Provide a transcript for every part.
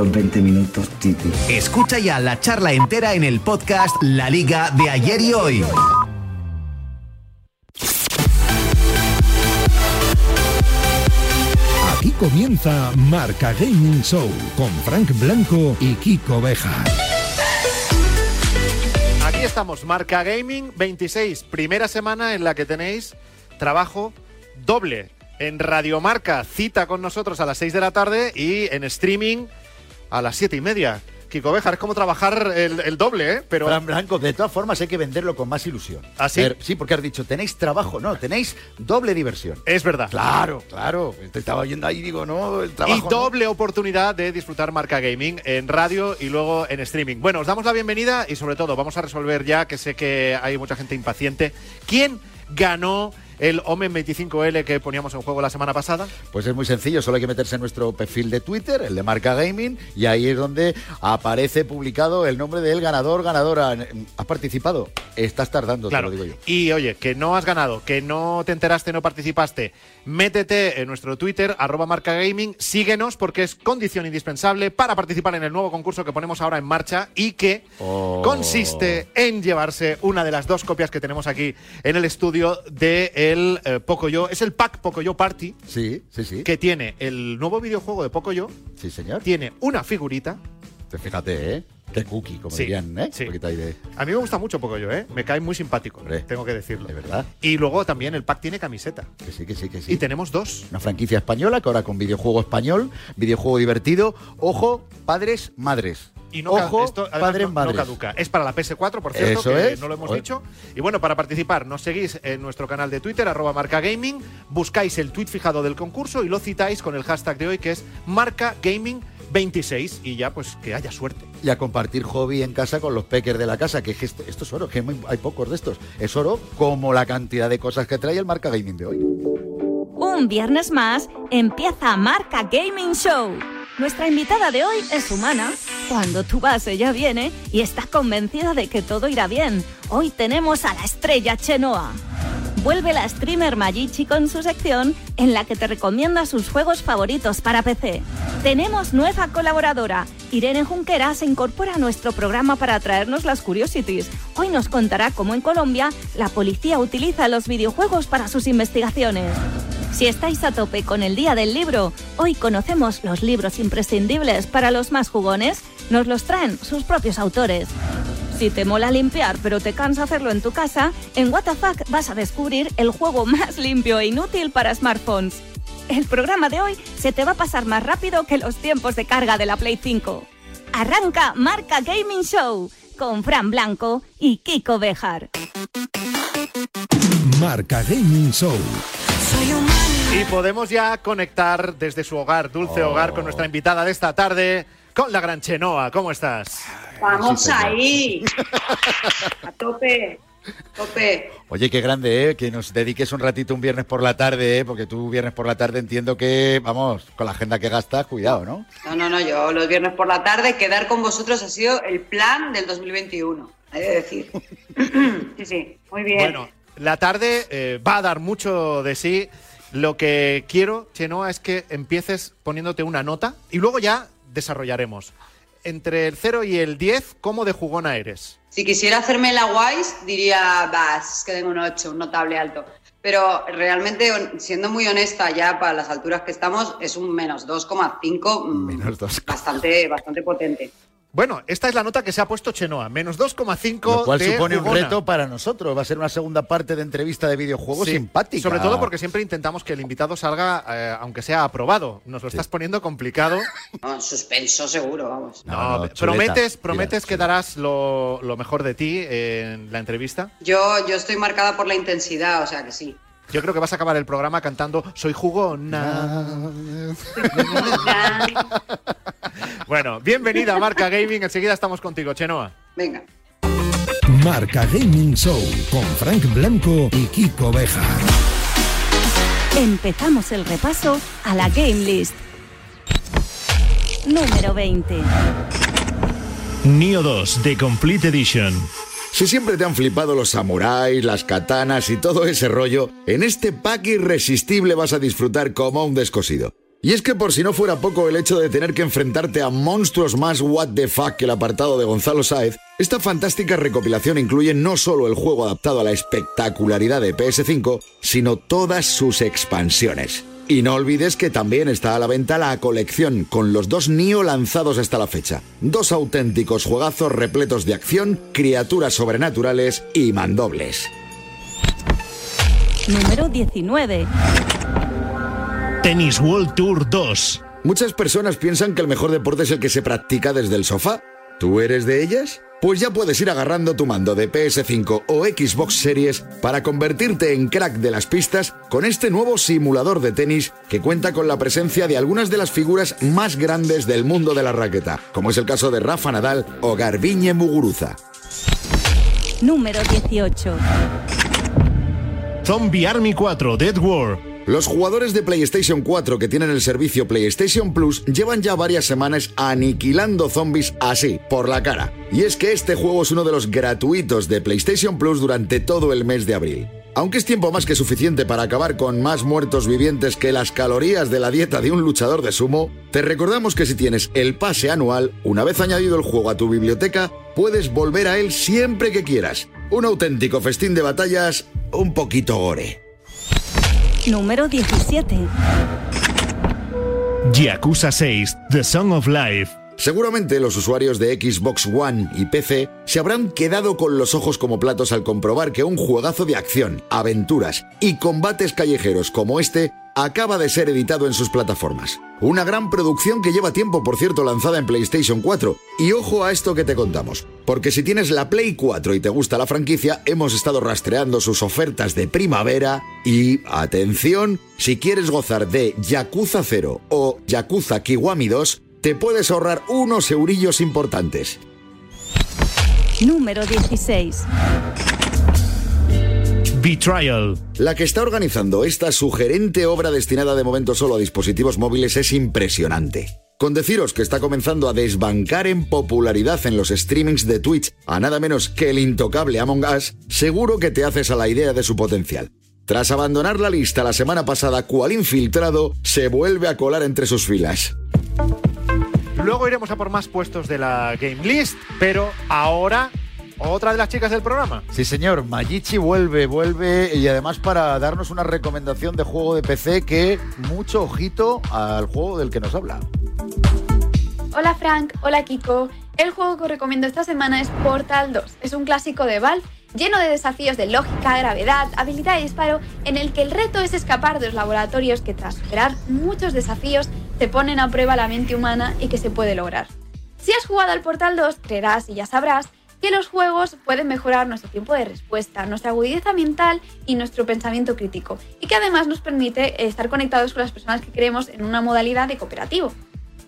los 20 minutos, Titi. Escucha ya la charla entera en el podcast La Liga de ayer y hoy. Aquí comienza Marca Gaming Show con Frank Blanco y Kiko Beja. Aquí estamos, Marca Gaming 26, primera semana en la que tenéis trabajo doble en Radio Marca, cita con nosotros a las 6 de la tarde y en streaming a las 7 y media. Kiko Bejar, es como trabajar el, doble, ¿eh? Pero... Fran Blanco, de todas formas hay que venderlo con más ilusión. ¿Ah, sí? porque has dicho, tenéis trabajo, no, tenéis doble diversión. Es verdad. Claro, claro. Te estaba oyendo ahí y digo, no, el trabajo. Y doble oportunidad de disfrutar Marca Gaming en radio y luego en streaming. Bueno, os damos la bienvenida y sobre todo vamos a resolver ya, que sé que hay mucha gente impaciente, ¿quién ganó el Omen 25L que poníamos en juego la semana pasada? Pues es muy sencillo, solo hay que meterse en nuestro perfil de Twitter, el de Marca Gaming, y ahí es donde aparece publicado el nombre del ganador, ganadora. ¿Has participado? Estás tardando, claro. te lo digo yo. Y oye, que no has ganado, que no te enteraste, no participaste, métete en nuestro Twitter, arroba Marca Gaming, síguenos porque es condición indispensable para participar en el nuevo concurso que ponemos ahora en marcha y que Oh. consiste en llevarse una de las dos copias que tenemos aquí en el estudio de el eh, Pocoyo. Es el pack Pocoyo Party. Sí, sí, sí. Que tiene el nuevo videojuego de Pocoyo. Sí, señor. Tiene una figurita. Fíjate, ¿eh? Qué cookie, como Sí, dirían, ¿eh? sí. De- A mí me gusta mucho Pocoyo, ¿eh? Me cae muy simpático, Hombre, tengo que decirlo. de verdad. Y luego también el pack tiene camiseta. Que sí, que sí, que sí. Y tenemos dos. Una franquicia española que ahora con videojuego español, videojuego divertido. Ojo, padres, madres. Y no, Ojo, ca- esto, además, padres, no- caduca. Es para la PS4, por cierto, Eso que es. no lo hemos Oye. dicho. Y bueno, para participar, nos seguís en nuestro canal de Twitter, arroba marca gaming, buscáis el tweet fijado del concurso y lo citáis con el hashtag de hoy que es marca gaming 26 y ya pues que haya suerte. Y a compartir hobby en casa con los peckers de la casa, que es que esto, esto es oro, que hay pocos de estos. Es oro como la cantidad de cosas que trae el marca gaming de hoy. Un viernes más empieza Marca Gaming Show. Nuestra invitada de hoy es humana. Cuando tú vas, ella viene y está convencida de que todo irá bien. Hoy tenemos a la estrella Chenoa. Vuelve la streamer Magichi con su sección en la que te recomienda sus juegos favoritos para PC. Tenemos nueva colaboradora. Irene Junquera se incorpora a nuestro programa para traernos las curiosities. Hoy nos contará cómo en Colombia la policía utiliza los videojuegos para sus investigaciones. Si estáis a tope con el día del libro, hoy conocemos los libros imprescindibles para los más jugones. Nos los traen sus propios autores. Si te mola limpiar pero te cansa hacerlo en tu casa, en WTF vas a descubrir el juego más limpio e inútil para smartphones. El programa de hoy se te va a pasar más rápido que los tiempos de carga de la Play 5. Arranca Marca Gaming Show con Fran Blanco y Kiko Bejar. Marca Gaming Show. Y podemos ya conectar desde su hogar, dulce Oh. hogar, con nuestra invitada de esta tarde, con la gran Chenoa. ¿Cómo estás? Vamos Sí, ahí. A tope. Tope. Oye, qué grande, ¿eh? Que nos dediques un ratito un viernes por la tarde, ¿eh? Porque tú viernes por la tarde entiendo que, vamos, con la agenda que gastas, cuidado, ¿no? No, no, no, yo los viernes por la tarde quedar con vosotros ha sido el plan del 2021, hay de decir. Sí, sí, muy bien. Bueno, la tarde eh, va a dar mucho de sí. Lo que quiero, Chenoa, es que empieces poniéndote una nota y luego ya desarrollaremos. Entre el 0 y el 10, ¿cómo de jugona eres? Si quisiera hacerme la guays, diría, vas, es que tengo un 8, un notable alto. Pero realmente, siendo muy honesta ya para las alturas que estamos, es un menos 2,5, mm, bastante, bastante potente. Bueno, esta es la nota que se ha puesto Chenoa, menos 2,5 Lo cual de supone un jugona. reto para nosotros. Va a ser una segunda parte de entrevista de videojuegos Sí, simpática. Sobre todo porque siempre intentamos que el invitado salga, eh, aunque sea aprobado. Nos lo estás poniendo complicado. No, en suspenso seguro, vamos. No, No, no, chuleta, prometes, prometes que chuleta. darás lo, lo mejor de ti en la entrevista. Yo, yo estoy marcada por la intensidad, o sea que sí. Yo creo que vas a acabar el programa cantando Soy jugona. Bueno, bienvenida a Marca Gaming. Enseguida estamos contigo, Chenoa. Venga. Marca Gaming Show con Frank Blanco y Kiko Beja. Empezamos el repaso a la Game List. Número 20. Neo 2 The Complete Edition. Si siempre te han flipado los samuráis, las katanas y todo ese rollo, en este pack irresistible vas a disfrutar como un descosido. Y es que por si no fuera poco el hecho de tener que enfrentarte a monstruos más what the fuck que el apartado de Gonzalo Sáez, esta fantástica recopilación incluye no solo el juego adaptado a la espectacularidad de PS5, sino todas sus expansiones. Y no olvides que también está a la venta la colección con los dos Nio lanzados hasta la fecha. Dos auténticos juegazos repletos de acción, criaturas sobrenaturales y mandobles. Número 19. Tennis World Tour 2. Muchas personas piensan que el mejor deporte es el que se practica desde el sofá. ¿Tú eres de ellas? Pues ya puedes ir agarrando tu mando de PS5 o Xbox Series para convertirte en crack de las pistas con este nuevo simulador de tenis que cuenta con la presencia de algunas de las figuras más grandes del mundo de la raqueta, como es el caso de Rafa Nadal o Garbiñe Muguruza. Número 18. Zombie Army 4 Dead War. Los jugadores de PlayStation 4 que tienen el servicio PlayStation Plus llevan ya varias semanas aniquilando zombies así, por la cara. Y es que este juego es uno de los gratuitos de PlayStation Plus durante todo el mes de abril. Aunque es tiempo más que suficiente para acabar con más muertos vivientes que las calorías de la dieta de un luchador de sumo, te recordamos que si tienes el pase anual, una vez añadido el juego a tu biblioteca, puedes volver a él siempre que quieras. Un auténtico festín de batallas, un poquito gore. Número 17. Yakuza 6 The Song of Life. Seguramente los usuarios de Xbox One y PC se habrán quedado con los ojos como platos al comprobar que un juegazo de acción, aventuras y combates callejeros como este acaba de ser editado en sus plataformas. Una gran producción que lleva tiempo, por cierto, lanzada en PlayStation 4. Y ojo a esto que te contamos, porque si tienes la Play 4 y te gusta la franquicia, hemos estado rastreando sus ofertas de primavera y, atención, si quieres gozar de Yakuza 0 o Yakuza Kiwami 2, te puedes ahorrar unos eurillos importantes. Número 16. Betrayal. La que está organizando esta sugerente obra destinada de momento solo a dispositivos móviles es impresionante. Con deciros que está comenzando a desbancar en popularidad en los streamings de Twitch a nada menos que el intocable Among Us, seguro que te haces a la idea de su potencial. Tras abandonar la lista la semana pasada, cual infiltrado se vuelve a colar entre sus filas. Luego iremos a por más puestos de la Game List, pero ahora otra de las chicas del programa. Sí, señor, Mayichi vuelve, vuelve y además para darnos una recomendación de juego de PC que mucho ojito al juego del que nos habla. Hola Frank, hola Kiko. El juego que os recomiendo esta semana es Portal 2. Es un clásico de Valve lleno de desafíos de lógica, gravedad, habilidad de disparo, en el que el reto es escapar de los laboratorios que tras superar muchos desafíos te ponen a prueba la mente humana y que se puede lograr. Si has jugado al Portal 2, creerás y ya sabrás que los juegos pueden mejorar nuestro tiempo de respuesta, nuestra agudeza mental y nuestro pensamiento crítico, y que además nos permite estar conectados con las personas que queremos en una modalidad de cooperativo.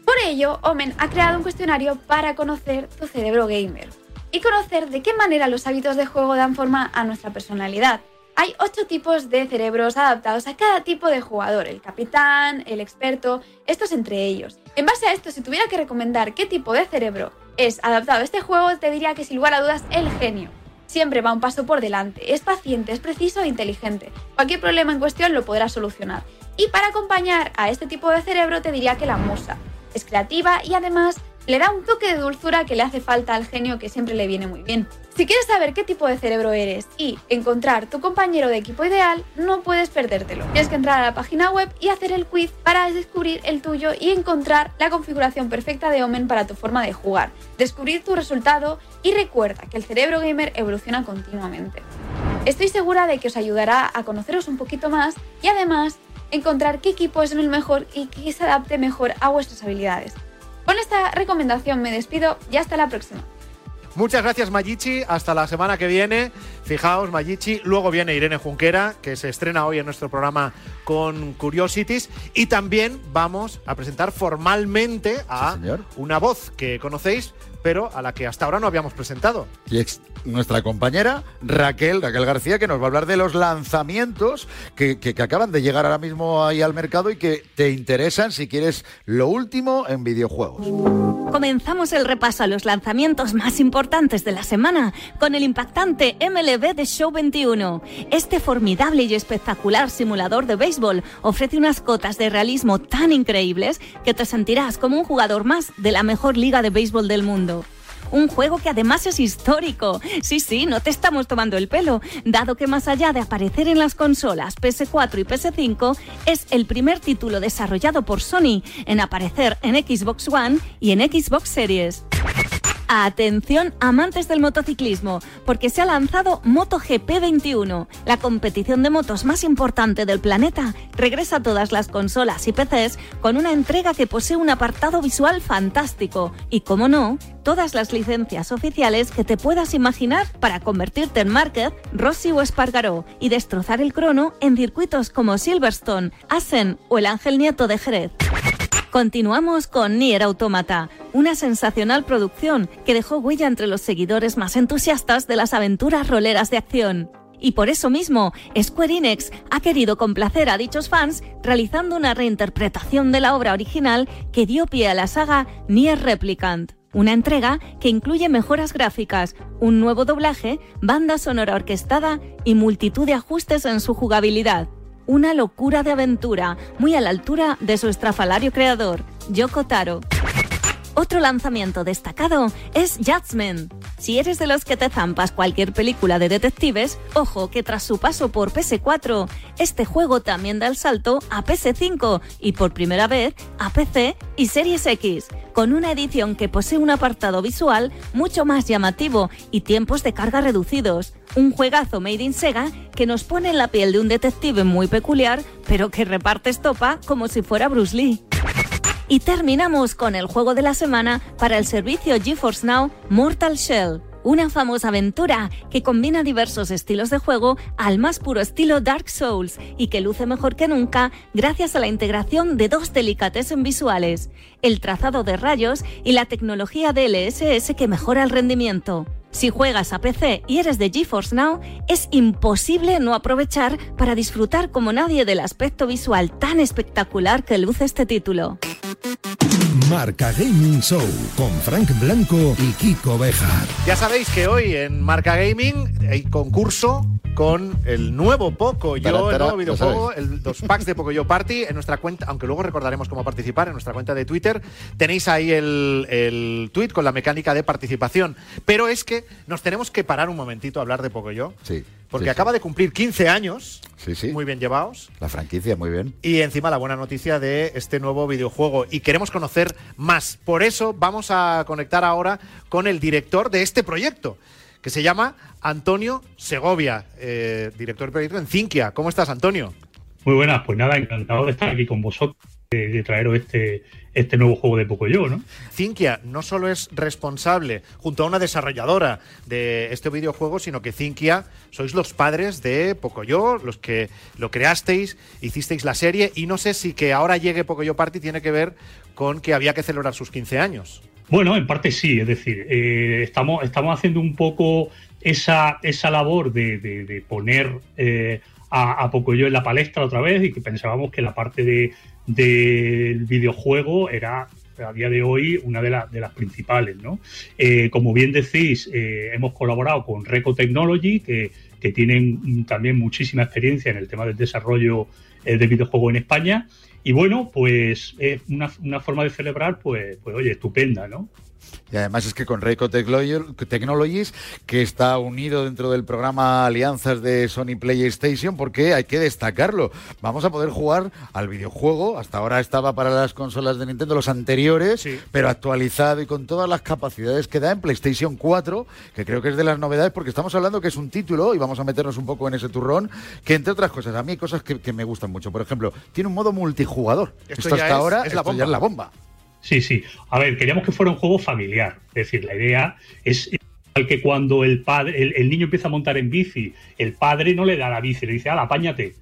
Por ello, Omen ha creado un cuestionario para conocer tu cerebro gamer y conocer de qué manera los hábitos de juego dan forma a nuestra personalidad. Hay ocho tipos de cerebros adaptados a cada tipo de jugador, el capitán, el experto, estos entre ellos. En base a esto, si tuviera que recomendar qué tipo de cerebro es adaptado a este juego, te diría que sin lugar a dudas el genio. Siempre va un paso por delante, es paciente, es preciso e inteligente. Cualquier problema en cuestión lo podrá solucionar. Y para acompañar a este tipo de cerebro te diría que la musa. Es creativa y además le da un toque de dulzura que le hace falta al genio que siempre le viene muy bien. Si quieres saber qué tipo de cerebro eres y encontrar tu compañero de equipo ideal, no puedes perdértelo. Tienes que entrar a la página web y hacer el quiz para descubrir el tuyo y encontrar la configuración perfecta de Omen para tu forma de jugar, descubrir tu resultado y recuerda que el cerebro gamer evoluciona continuamente. Estoy segura de que os ayudará a conoceros un poquito más y además encontrar qué equipo es el mejor y que se adapte mejor a vuestras habilidades. Con esta recomendación me despido y hasta la próxima. Muchas gracias Mayichi, hasta la semana que viene. Fijaos, Mayichi, luego viene Irene Junquera, que se estrena hoy en nuestro programa con Curiosities, y también vamos a presentar formalmente a una voz que conocéis, pero a la que hasta ahora no habíamos presentado. Y ex- nuestra compañera Raquel, Raquel García, que nos va a hablar de los lanzamientos que, que- que acaban de llegar ahora mismo ahí al mercado y que te interesan si quieres lo último en videojuegos. Comenzamos el repaso a los lanzamientos más importantes de la semana con el impactante MLB The Show 21. Este formidable y espectacular simulador de béisbol ofrece unas cotas de realismo tan increíbles que te sentirás como un jugador más de la mejor liga de béisbol del mundo. Un juego que además es histórico. Sí, sí, no te estamos tomando el pelo, dado que más allá de aparecer en las consolas PS4 y PS5, es el primer título desarrollado por Sony en aparecer en Xbox One y en Xbox Series. Atención amantes del motociclismo, porque se ha lanzado MotoGP 21, la competición de motos más importante del planeta. Regresa a todas las consolas y PCs con una entrega que posee un apartado visual fantástico y, como no, todas las licencias oficiales que te puedas imaginar para convertirte en Márquez, Rossi o Espargaró y destrozar el crono en circuitos como Silverstone, Assen o el Ángel Nieto de Jerez. Continuamos con Nier Automata, una sensacional producción que dejó huella entre los seguidores más entusiastas de las aventuras roleras de acción. Y por eso mismo, Square Enix ha querido complacer a dichos fans realizando una reinterpretación de la obra original que dio pie a la saga Nier Replicant. Una entrega que incluye mejoras gráficas, un nuevo doblaje, banda sonora orquestada y multitud de ajustes en su jugabilidad una locura de aventura, muy a la altura de su estrafalario creador, Yoko Taro. Otro lanzamiento destacado es Judgment. Si eres de los que te zampas cualquier película de detectives, ojo que tras su paso por PS4, este juego también da el salto a PS5 y por primera vez a PC y Series X, con una edición que posee un apartado visual mucho más llamativo y tiempos de carga reducidos. Un juegazo made in Sega que nos pone en la piel de un detective muy peculiar, pero que reparte estopa como si fuera Bruce Lee. Y terminamos con el juego de la semana para el servicio GeForce Now Mortal Shell. Una famosa aventura que combina diversos estilos de juego al más puro estilo Dark Souls y que luce mejor que nunca gracias a la integración de dos delicatessen visuales, el trazado de rayos y la tecnología DLSS que mejora el rendimiento. Si juegas a PC y eres de GeForce Now, es imposible no aprovechar para disfrutar como nadie del aspecto visual tan espectacular que luce este título. Marca Gaming Show con Frank Blanco y Kiko Bejar. Ya sabéis que hoy en Marca Gaming hay concurso con el nuevo Pocoyo, el nuevo lo videojuego, el, los packs de Pocoyo Party en nuestra cuenta, aunque luego recordaremos cómo participar en nuestra cuenta de Twitter. Tenéis ahí el, el tweet con la mecánica de participación. Pero es que nos tenemos que parar un momentito a hablar de Pocoyo. Sí. Porque sí, acaba de cumplir 15 años, Sí, sí. muy bien llevados. La franquicia, muy bien. Y encima la buena noticia de este nuevo videojuego. Y queremos conocer más. Por eso vamos a conectar ahora con el director de este proyecto, que se llama Antonio Segovia, eh, director del proyecto en Cinquia. ¿Cómo estás, Antonio? Muy buenas, pues nada, encantado de estar aquí con vosotros, de, de traeros este, este nuevo juego de Pocoyo, ¿no? Cinquia no solo es responsable, junto a una desarrolladora de este videojuego, sino que Cinquia sois los padres de Pocoyo, los que lo creasteis, hicisteis la serie, y no sé si que ahora llegue Pocoyo Party tiene que ver con que había que celebrar sus 15 años. Bueno, en parte sí, es decir, eh, estamos, estamos haciendo un poco esa, esa labor de, de- de poner eh, a, a Pocoyo en la palestra otra vez y que pensábamos que la parte de, del videojuego era a día de hoy una de, la- de las principales, ¿no? Eh, como bien decís, eh, hemos colaborado con Reco Technology, que, que tienen también muchísima experiencia en el tema del desarrollo eh, de videojuegos en España. Y bueno, pues es una, una forma de celebrar, pues, pues oye, estupenda, ¿no? Y además es que con Reiko Techlo- Technologies, que está unido dentro del programa Alianzas de Sony PlayStation, porque hay que destacarlo. Vamos a poder jugar al videojuego. Hasta ahora estaba para las consolas de Nintendo, los anteriores, Sí. pero actualizado y con todas las capacidades que da en PlayStation 4, que creo que es de las novedades, porque estamos hablando que es un título, y vamos a meternos un poco en ese turrón, que entre otras cosas, a mí hay cosas que, que me gustan mucho. Por ejemplo, tiene un modo multijugador. Esto hasta es- ahora es la esto ya bomba. es la bomba. Sí, sí. A ver, queríamos que fuera un juego familiar. Es decir, la idea es igual que cuando el padre, el, niño empieza a montar en bici, el padre no le da la bici, le dice, ala, apáñate.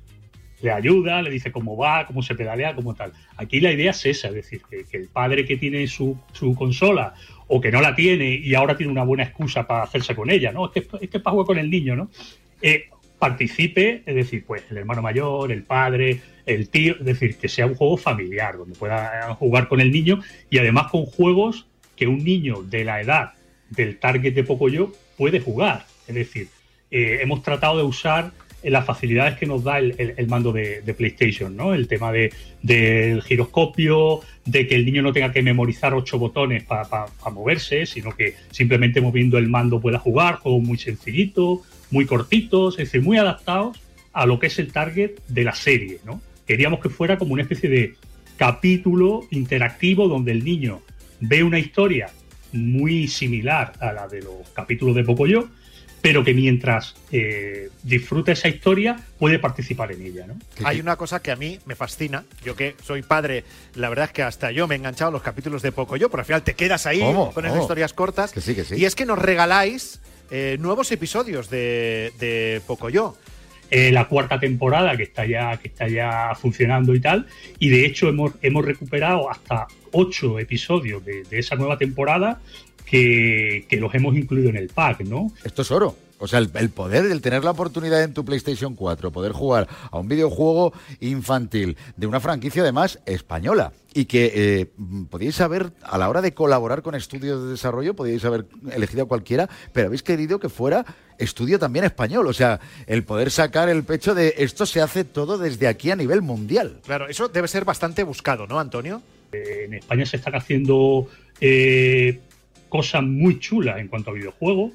Le ayuda, le dice cómo va, cómo se pedalea, cómo tal. Aquí la idea es esa, es decir, que, el padre que tiene su, su consola o que no la tiene y ahora tiene una buena excusa para hacerse con ella, ¿no? Es que es, que para jugar con el niño, ¿no? Eh, participe, es decir, pues el hermano mayor, el padre, el tío, es decir, que sea un juego familiar, donde pueda jugar con el niño y además con juegos que un niño de la edad del target de Pocoyo puede jugar. Es decir, eh, hemos tratado de usar las facilidades que nos da el, el- mando de, PlayStation, ¿no? El tema de, del giroscopio, de que el niño no tenga que memorizar ocho botones para moverse, sino que simplemente moviendo el mando pueda jugar, juegos muy sencillitos, muy cortitos, es decir, muy adaptados a lo que es el target de la serie, ¿no? Queríamos que fuera como una especie de capítulo interactivo donde el niño ve una historia muy similar a la de los capítulos de Pocoyo, pero que mientras eh, disfruta esa historia puede participar en ella, ¿no? Hay una cosa que a mí me fascina. Yo que soy padre, la verdad es que hasta yo me he enganchado a los capítulos de Poco Yo, pero al final te quedas ahí ¿Cómo? con esas ¿Cómo? historias cortas. Que sí, que sí. Y es que nos regaláis eh, nuevos episodios de, de Poco Yo. eh, la cuarta temporada que está ya que está ya funcionando y tal y de hecho hemos, hemos recuperado hasta ocho episodios de, de esa nueva temporada que, que los hemos incluido en el pack no Esto es oro. O sea, el, el poder, el tener la oportunidad en tu PlayStation 4, poder jugar a un videojuego infantil de una franquicia además española y que eh, podíais haber, a la hora de colaborar con estudios de desarrollo, podíais haber elegido a cualquiera, pero habéis querido que fuera estudio también español. O sea, el poder sacar el pecho de esto se hace todo desde aquí a nivel mundial. Claro, eso debe ser bastante buscado, ¿no, Antonio? Eh, en España se están haciendo eh, cosas muy chulas en cuanto a videojuegos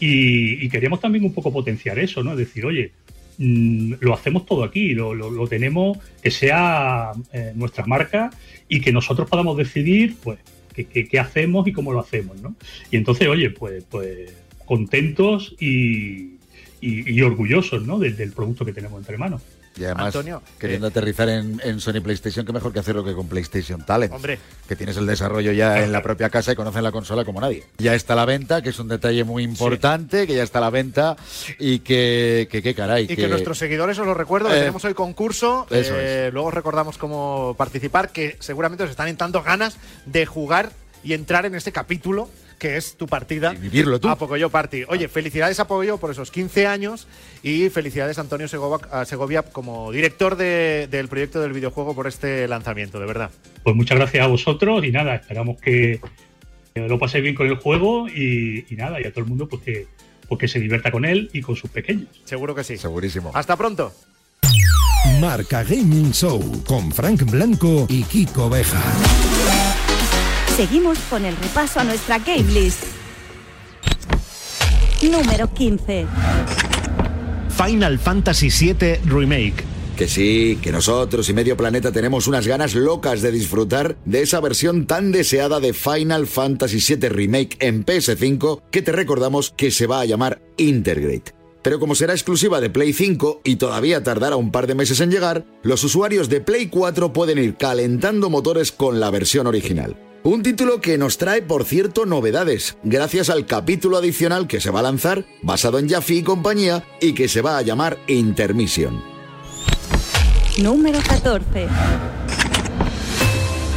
y, queríamos también un poco potenciar eso, ¿no? Es decir, oye, mm, lo hacemos todo aquí, lo, lo- tenemos que sea eh, nuestra marca y que nosotros podamos decidir, pues, qué, hacemos y cómo lo hacemos, ¿no? Y entonces, oye, pues, pues contentos y, y- orgullosos, ¿no? Del producto que tenemos entre manos. Y además, Antonio, queriendo aterrizar en, en Sony PlayStation, que mejor que hacerlo que con PlayStation Talent. Hombre. Que tienes el desarrollo ya en la propia casa y conocen la consola como nadie. Ya está a la venta, que es un detalle muy importante, que ya está a la venta y que, que, que caray. Y que, nuestros seguidores, os lo recuerdo, que Eh, tenemos hoy concurso. eso eh, Luego os recordamos cómo participar, que seguramente os están entrando ganas de jugar y entrar en este capítulo que es tu partida. vivirlo tú. A Pocoyo Party. Oye, felicidades a Pocoyo por esos 15 años y felicidades a Antonio Segovia, a Segovia como director de- del proyecto del videojuego por este lanzamiento, de verdad. Pues muchas gracias a vosotros y nada, esperamos que que lo paséis bien con el juego y, y nada, y a todo el mundo pues que, pues que se divierta con él y con sus pequeños. Seguro que sí. Segurísimo. Hasta pronto. Marca Gaming Show con Frank Blanco y Kiko Beja. Seguimos con el repaso a nuestra game list. Número 15. Final Fantasy VII Remake. Que sí, que nosotros y medio planeta tenemos unas ganas locas de disfrutar de esa versión tan deseada de Final Fantasy VII Remake en PS5 que te recordamos que se va a llamar Intergrade. Pero como será exclusiva de Play 5 y todavía tardará un par de meses en llegar, los usuarios de Play 4 pueden ir calentando motores con la versión original. Un título que nos trae, por cierto, novedades, gracias al capítulo adicional que se va a lanzar, basado en Jaffe y compañía, y que se va a llamar Intermission. Número 14.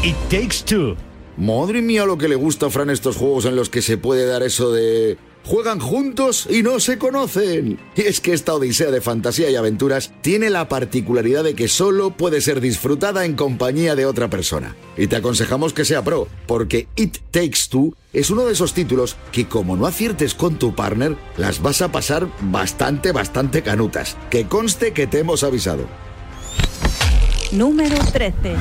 It Takes Two. Madre mía lo que le gusta a Fran estos juegos en los que se puede dar eso de... Juegan juntos y no se conocen. Y es que esta odisea de fantasía y aventuras tiene la particularidad de que solo puede ser disfrutada en compañía de otra persona. Y te aconsejamos que sea pro, porque It Takes Two es uno de esos títulos que como no aciertes con tu partner, las vas a pasar bastante, bastante canutas. Que conste que te hemos avisado. Número 13.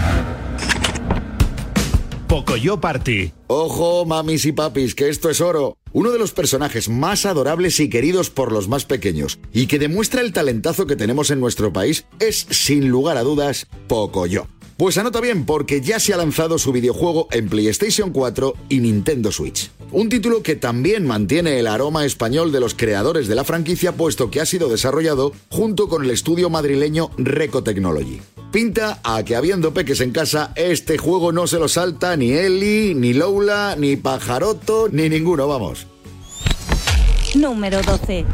Pocoyo Party. Ojo, mamis y papis, que esto es oro. Uno de los personajes más adorables y queridos por los más pequeños, y que demuestra el talentazo que tenemos en nuestro país, es, sin lugar a dudas, Pocoyo. Pues anota bien, porque ya se ha lanzado su videojuego en PlayStation 4 y Nintendo Switch. Un título que también mantiene el aroma español de los creadores de la franquicia, puesto que ha sido desarrollado junto con el estudio madrileño Reco Technology. Pinta a que habiendo peques en casa, este juego no se lo salta ni Eli, ni Lola, ni Pajaroto, ni ninguno, vamos. Número 12.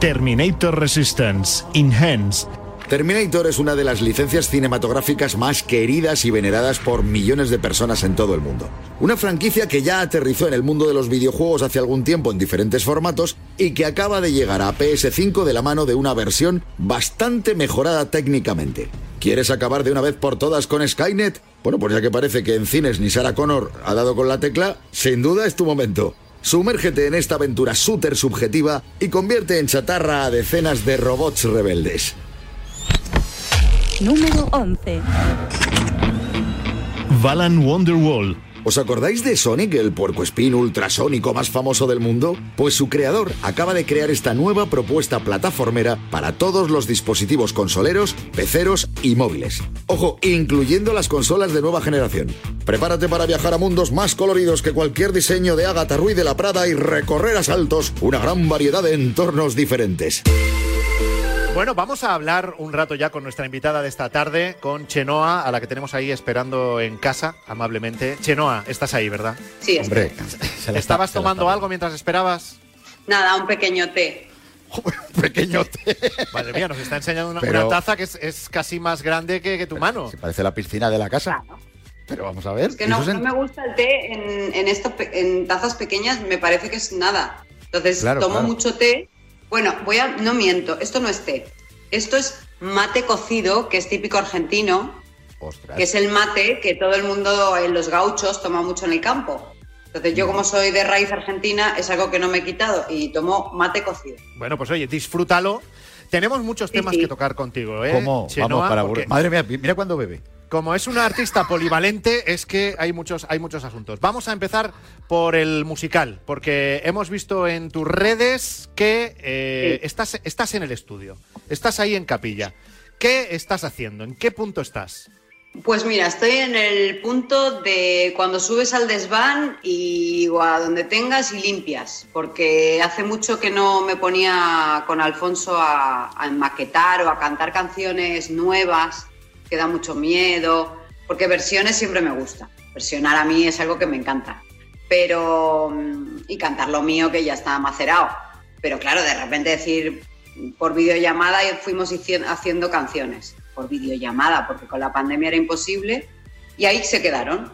Terminator Resistance. Enhanced. Terminator es una de las licencias cinematográficas más queridas y veneradas por millones de personas en todo el mundo. Una franquicia que ya aterrizó en el mundo de los videojuegos hace algún tiempo en diferentes formatos y que acaba de llegar a PS5 de la mano de una versión bastante mejorada técnicamente. ¿Quieres acabar de una vez por todas con Skynet? Bueno, pues ya que parece que en cines ni Sarah Connor ha dado con la tecla, sin duda es tu momento. Sumérgete en esta aventura súper subjetiva y convierte en chatarra a decenas de robots rebeldes. Número 11. Balan Wonderwall. ¿Os acordáis de Sonic, el puercoespín ultrasónico más famoso del mundo? Pues su creador acaba de crear esta nueva propuesta plataformera para todos los dispositivos consoleros, peceros y móviles. Ojo, incluyendo las consolas de nueva generación. Prepárate para viajar a mundos más coloridos que cualquier diseño de Agatha Ruiz de la Prada y recorrer a saltos una gran variedad de entornos diferentes. Bueno, vamos a hablar un rato ya con nuestra invitada de esta tarde, con Chenoa, a la que tenemos ahí esperando en casa, amablemente. Chenoa, estás ahí, ¿verdad? Sí, Hombre, ¿Estabas está- se le tomando está- algo mientras esperabas? Nada, un pequeño té. Pequeño té. Madre mía, nos está enseñando una, Pero- una taza que es, es casi más grande que, que tu mano. Se parece la piscina de la casa. Pero vamos a ver. Es que no, es no en- me gusta el té en, en, esto en tazas pequeñas, me parece que es nada. Entonces Claro, tomo claro. mucho té. Bueno, voy a, no miento, esto no es té. Esto es mate cocido, que es típico argentino, Ostras. que es el mate que todo el mundo en los gauchos toma mucho en el campo. Entonces yo como soy de raíz argentina es algo que no me he quitado y tomo mate cocido. Bueno, pues oye, disfrútalo. Tenemos muchos temas sí. que tocar contigo, ¿eh? ¿Cómo? Chenoa, Vamos para porque aburrir. Madre mía, mira cuando bebe. Como es una artista polivalente, es que hay muchos, hay muchos asuntos. Vamos a empezar por el musical, porque hemos visto en tus redes que eh, Sí. estás, estás en el estudio, estás ahí en capilla. ¿Qué estás haciendo? ¿En qué punto estás? Pues mira, estoy en el punto de cuando subes al desván y o a donde tengas y limpias, porque hace mucho que no me ponía con Alfonso a, a maquetar o a cantar canciones nuevas, que da mucho miedo, porque versiones siempre me gusta. Versionar a mí es algo que me encanta. Pero. mm, y cantar lo mío que ya está macerado. Pero claro, de repente decir por videollamada y fuimos haciendo canciones. Por videollamada, porque con la pandemia era imposible. Y ahí se quedaron.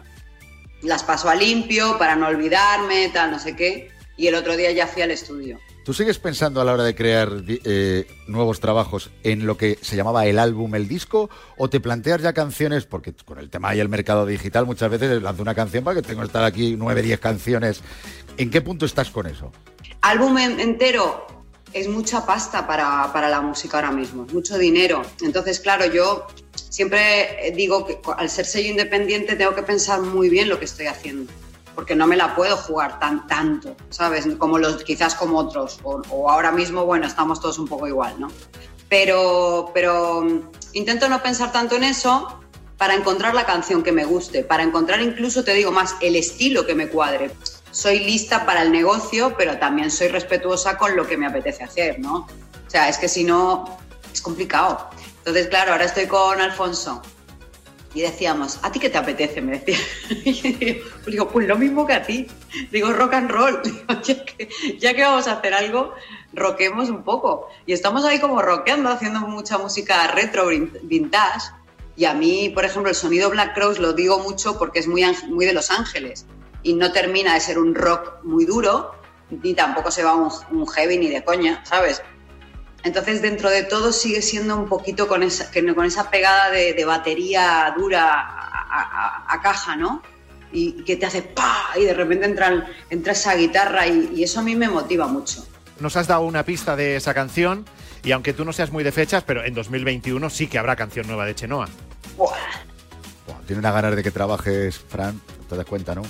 Las paso a limpio para no olvidarme, tal, no sé qué. Y el otro día ya fui al estudio. ¿Tú sigues pensando a la hora de crear eh, nuevos trabajos en lo que se llamaba el álbum, el disco? ¿O te planteas ya canciones? Porque con el tema y el mercado digital muchas veces lanzo una canción para que tengo que estar aquí nueve, diez canciones. ¿En qué punto estás con eso? álbum en- entero es mucha pasta para, para la música ahora mismo, mucho dinero. Entonces, claro, yo siempre digo que al ser sello independiente tengo que pensar muy bien lo que estoy haciendo, porque no me la puedo jugar tan tanto, ¿sabes? Como los, quizás como otros, o, ahora mismo, bueno, estamos todos un poco igual, ¿no? Pero, pero mm, intento no pensar tanto en eso para encontrar la canción que me guste, para encontrar incluso, te digo más, el estilo que me cuadre. Soy lista para el negocio, pero también soy respetuosa con lo que me apetece hacer, ¿no? O sea, es que si no, es complicado. Entonces, claro, ahora estoy con Alfonso y decíamos, ¿a ti qué te apetece? Me decía. Y digo, pues lo mismo que a ti. Digo, rock and roll. Digo, ya, que, vamos a hacer algo, roquemos un poco. Y estamos ahí como rockeando, haciendo mucha música retro, vin- vintage. Y a mí, por ejemplo, el sonido Black Crowes lo digo mucho porque es muy, muy de Los Ángeles y no termina de ser un rock muy duro, ni tampoco se va un, un heavy ni de coña, ¿sabes? Entonces, dentro de todo, sigue siendo un poquito con esa, con esa pegada de, de batería dura a, a- a caja, ¿no? Y, y que te hace ¡pa! Y de repente entra, entra esa guitarra y, y eso a mí me motiva mucho. Nos has dado una pista de esa canción y aunque tú no seas muy de fechas, pero en 2021 sí que habrá canción nueva de Chenoa. Buah. Buah, Tiene una ganas de que trabajes, Fran. Te das cuenta, ¿no?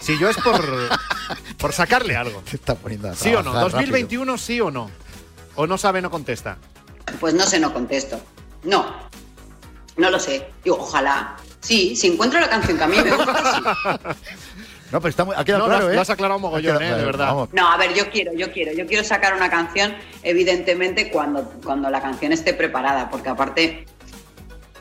Si yo es por, por sacarle algo. Se está poniendo a ¿Sí o no? trabajar rápido. ¿2021 sí o no? ¿O no sabe, no contesta? Pues no sé, no contesto. No, no lo sé. Digo, ojalá. Sí, si encuentro la canción que a mí me gusta, sí. No, pero está muy, ha quedado No, claro, lo has- ¿eh? lo has aclarado mogollón, quedado- ¿eh? De verdad. Vamos. No, a ver, yo quiero, yo quiero, yo quiero sacar una canción, evidentemente, cuando, cuando la canción esté preparada, porque aparte,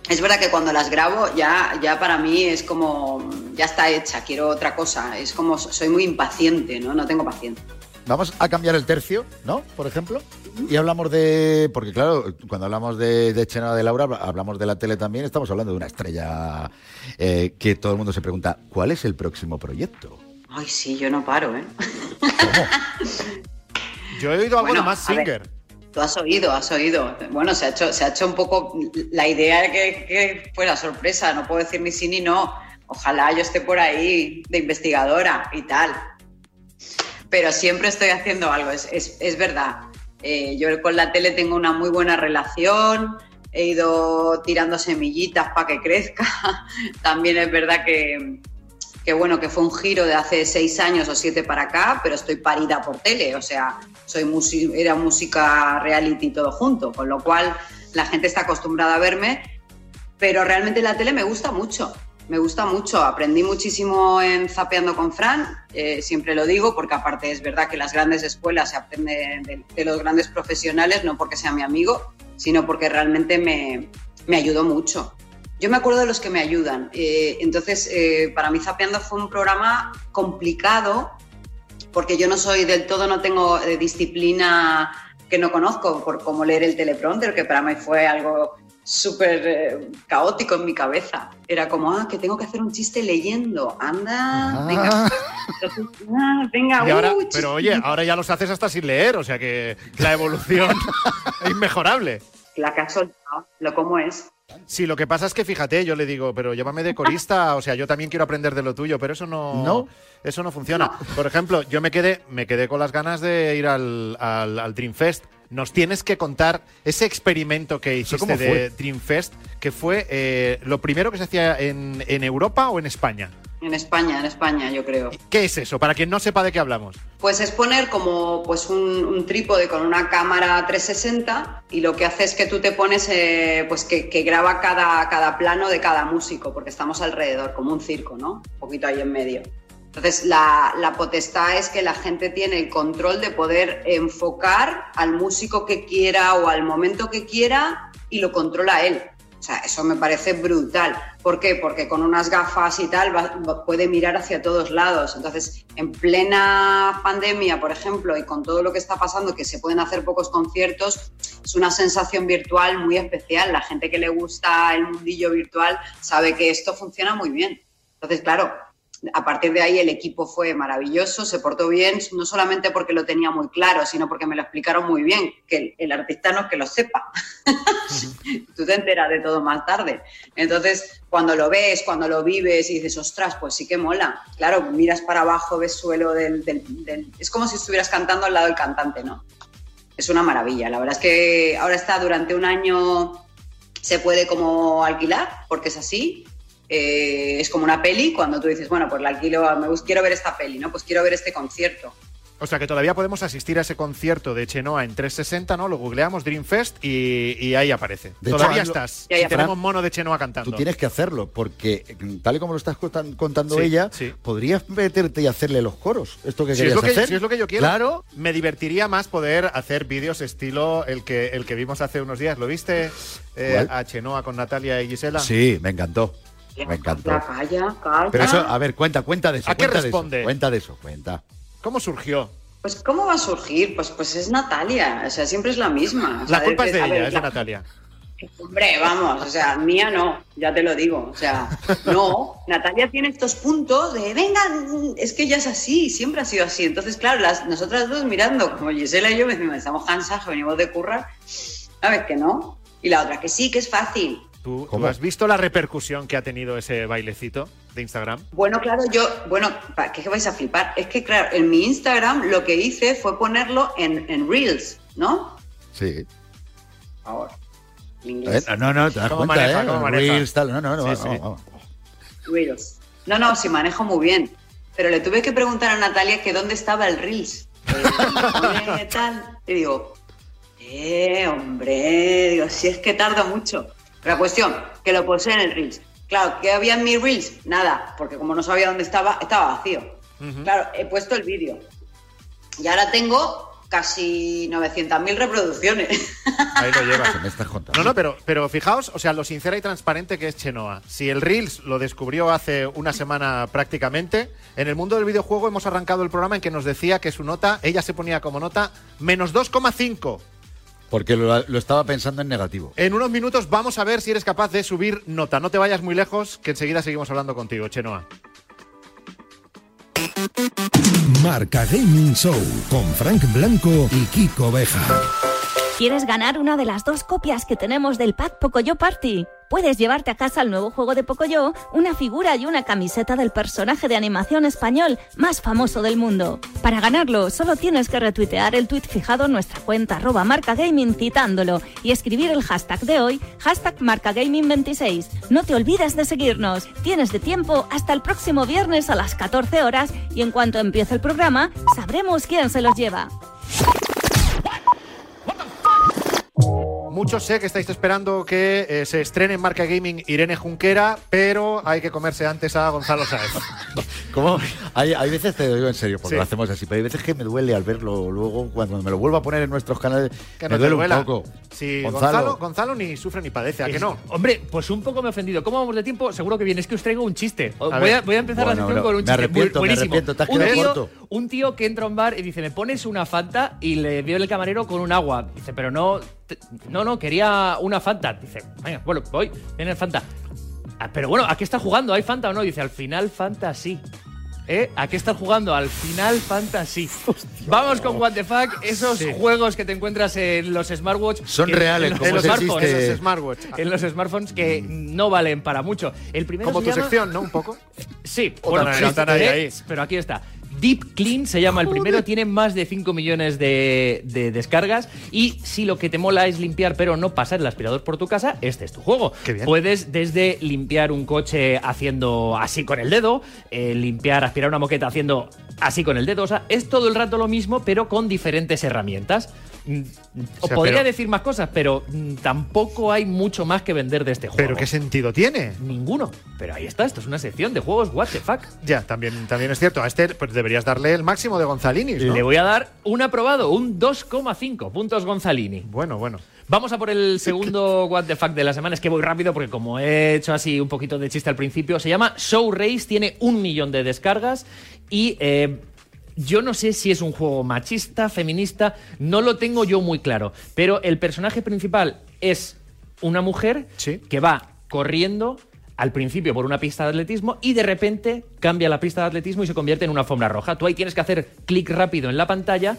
es verdad que cuando las grabo ya, ya para mí es como, ya está hecha, quiero otra cosa, es como, soy muy impaciente, ¿no? No tengo paciencia. Vamos a cambiar el tercio, ¿no? Por ejemplo. Y hablamos de. Porque, claro, cuando hablamos de, de Chenoa de Laura, hablamos de la tele también, estamos hablando de una estrella eh, que todo el mundo se pregunta: ¿cuál es el próximo proyecto? Ay, sí, yo no paro, ¿eh? Yo he oído algo Bueno, de más. Singer. Tú has oído, has oído. Bueno, se ha hecho, se ha hecho un poco la idea de que, que fuera sorpresa, no puedo decir ni sí ni no. Ojalá yo esté por ahí de investigadora y tal. Pero siempre estoy haciendo algo, es, es- es verdad. Eh, yo con la tele tengo una muy buena relación, he ido tirando semillitas para que crezca. También es verdad que, que bueno, que fue un giro de hace seis años o siete para acá, pero estoy parida por tele, o sea, soy era música reality todo junto, con lo cual la gente está acostumbrada a verme, pero realmente la tele me gusta mucho, me gusta mucho, aprendí muchísimo en Zapeando con Fran, eh, siempre lo digo, porque aparte es verdad que las grandes escuelas se aprende de, los grandes profesionales, no porque sea mi amigo, sino porque realmente me, me ayudó mucho. Yo me acuerdo de los que me ayudan. Eh, entonces, eh, para mí Zapeando fue un programa complicado porque yo no soy del todo, no tengo disciplina que no conozco, por como leer el teleprompter, que para mí fue algo súper eh, caótico en mi cabeza. Era como, ah, que tengo que hacer un chiste leyendo. Anda, venga. Entonces, ah, venga, Y ahora, uh, pero oye, ahora ya los haces hasta sin leer, o sea que la evolución es inmejorable. La que has soltado, lo como es. Sí, lo que pasa es que fíjate, yo le digo, pero llámame de corista, o sea, yo también quiero aprender de lo tuyo, pero eso no, ¿No? eso no funciona. Por ejemplo, yo me quedé, me quedé con las ganas de ir al, al, al Dreamfest. Nos tienes que contar ese experimento que hiciste de? Dreamfest, que fue eh, lo primero que se hacía en, en Europa o en España. En España, en España, yo creo. ¿Qué es eso? Para quien no sepa de qué hablamos. Pues es poner como pues un, un trípode con una cámara 360 y lo que hace es que tú te pones, eh, pues que, que graba cada, cada plano de cada músico, porque estamos alrededor, como un circo, ¿no? Un poquito ahí en medio. Entonces, la, potestad es que la gente tiene el control de poder enfocar al músico que quiera o al momento que quiera y lo controla él. O sea, eso me parece brutal. ¿Por qué? Porque con unas gafas y tal va- puede mirar hacia todos lados. Entonces, en plena pandemia, por ejemplo, y con todo lo que está pasando, que se pueden hacer pocos conciertos, es una sensación virtual muy especial. La gente que le gusta el mundillo virtual sabe que esto funciona muy bien. Entonces, claro, a partir de ahí el equipo fue maravilloso, se portó bien, no solamente porque lo tenía muy claro, sino porque me lo explicaron muy bien, que el, el artista no es que lo sepa. Tú te enteras de todo más tarde. Entonces, cuando lo ves, cuando lo vives y dices, ostras, pues sí que mola. Claro, miras para abajo, ves suelo Es como si estuvieras cantando al lado del cantante, ¿no? Es una maravilla. La verdad es que ahora está durante un año, se puede como alquilar, porque es así. Eh, es como una peli, cuando tú dices, bueno, pues la alquilo, me gusta, quiero ver esta peli, ¿no? Pues quiero ver este concierto. O sea que todavía podemos asistir a ese concierto de Chenoa en 360, ¿no? Lo googleamos Dreamfest y, y ahí aparece. De todavía estás. Ya, Y ya, tenemos Fran, mono de Chenoa cantando. Tú tienes que hacerlo, porque mm, tal y como lo estás contan- contando Sí, ella, sí. podrías meterte y hacerle los coros. Esto que Si es, lo que, hacer. si es lo que yo quiero, Claro. me divertiría más poder hacer vídeos estilo el que, el que vimos hace unos días. ¿Lo viste eh, a Chenoa con Natalia y Gisela? Sí, me encantó. Me encantó. Ya, calla, calla. Pero eso, a ver, cuenta, cuenta de eso. ¿A qué cuenta responde? De eso, cuenta de eso, cuenta. ¿Cómo surgió? Pues, ¿cómo va a surgir? Pues, pues es Natalia, o sea, siempre es la misma. O sea, La culpa es de ella, ver, es de la- Natalia. Hombre, vamos, o sea, mía no, ya te lo digo. O sea, no, Natalia tiene estos puntos de, venga, es que ella es así, siempre ha sido así. Entonces, claro, las, nosotras dos mirando, como Gisela y yo, decimos, estamos cansadas, venimos de currar, a ver que no. Y la otra, que sí, que es fácil. ¿Tú, tú has visto la repercusión que ha tenido ese bailecito de Instagram? Bueno, claro, yo, bueno, ¿para qué vais a flipar? Es que, claro, en mi Instagram lo que hice fue ponerlo en, en Reels, ¿no? Sí. Ahora, Eh. No, no, te das ¿Cómo cuenta, maneja, ¿eh? cómo? Reels, tal. No, no, no. Sí, vamos, sí. vamos. Reels. No, no, sí manejo muy bien. Pero le tuve que preguntar a Natalia que dónde estaba el Reels. Eh, ¿qué tal? Y digo, eh, hombre, digo, si es que tarda mucho. La cuestión, que lo puse en el Reels. Claro, ¿qué había en mi Reels? Nada, porque como no sabía dónde estaba, estaba vacío. Claro, he puesto el vídeo. Y ahora tengo casi 900.000 reproducciones. Ahí lo llevas. ¿Qué me estás contando? No, no, pero, pero fijaos, o sea, lo sincera y transparente que es Chenoa. Si el Reels lo descubrió hace una semana prácticamente, en el mundo del videojuego hemos arrancado el programa en que nos decía que su nota, ella se ponía como nota menos 2,5. Porque lo, lo estaba pensando en negativo. En unos minutos vamos a ver si eres capaz de subir nota. No te vayas muy lejos, que enseguida seguimos hablando contigo, Chenoa. Marca Gaming Show con Frank Blanco y Kiko Beja. ¿Quieres ganar una de las dos copias que tenemos del pack Pocoyo Party? Puedes llevarte a casa el nuevo juego de Pocoyo, una figura y una camiseta del personaje de animación español más famoso del mundo. Para ganarlo, solo tienes que retuitear el tweet fijado en nuestra cuenta arroba marcagaming citándolo y escribir el hashtag de hoy, hashtag marcagaming26. No te olvides de seguirnos. Tienes de tiempo hasta el próximo viernes a las 14 horas y en cuanto empiece el programa, sabremos quién se los lleva. Muchos sé que estáis esperando que eh, se estrene en Marca Gaming Irene Junquera, pero hay que comerse antes a Gonzalo Sáez. ¿Cómo? Hay, hay veces, te digo en serio, porque Sí. lo hacemos así, pero hay veces que me duele al verlo luego, cuando me lo vuelvo a poner en nuestros canales, Que me no te duele duela. un poco. Sí, Gonzalo. Gonzalo, Gonzalo ni sufre ni padece, ¿a que no? Hombre, pues un poco me he ofendido. ¿Cómo vamos de tiempo? Seguro que bien. Es que os traigo un chiste. Voy ver. a, voy a empezar Bueno, la sección con un me chiste. arrepiento, bu- me buenísimo. arrepiento, te has un, quedado tío, corto. un tío que entra a un bar y dice, ¿me pones una Fanta? Y le vio el camarero con un agua. Dice, pero no, no, no, quería una Fanta. Dice, venga, bueno, voy, viene el Fanta. "Ah, pero bueno, ¿a qué está jugando? ¿Hay Fanta o no? Dice, al final Fanta sí. ¿Eh? ¿A qué estás jugando? Al final Fantasy. Vamos con What the Fuck, esos Sí. juegos que te encuentras en los smartwatch. Son que- reales, en como los smartphones. chiste. Ese es smartwatch. En los smartphones que no valen para mucho. El primero Como se tu llama- sección, ¿no? Un poco. Sí, bueno, están ahí, ¿eh? ahí. pero aquí está. Deep Clean se llama el primero, tiene más de 5 millones de, de descargas y si lo que te mola es limpiar pero no pasar el aspirador por tu casa, este es tu juego. Puedes desde limpiar un coche haciendo así con el dedo, eh, limpiar, aspirar una moqueta haciendo así con el dedo, o sea, es todo el rato lo mismo pero con diferentes herramientas. Mm, O sea, podría pero- decir más cosas, pero mm, tampoco hay mucho más que vender de este juego. Pero ¿qué sentido tiene? Ninguno. Pero ahí está, esto es una sección de juegos what the fuck. Ya, también, también es cierto. A este pues deberías darle el máximo de Gonzalinis, ¿no? Le voy a dar un aprobado, un 2,5 puntos Gonzalini. Bueno, bueno. Vamos a por el segundo What the Fuck de la semana. Es que voy rápido porque como he hecho así un poquito de chiste al principio, se llama Show Race, tiene un millón de descargas y eh, yo no sé si es un juego machista, feminista, no lo tengo yo muy claro, pero el personaje principal es una mujer Sí. que va corriendo al principio por una pista de atletismo y de repente cambia la pista de atletismo y se convierte en una alfombra roja. Tú ahí tienes que hacer clic rápido en la pantalla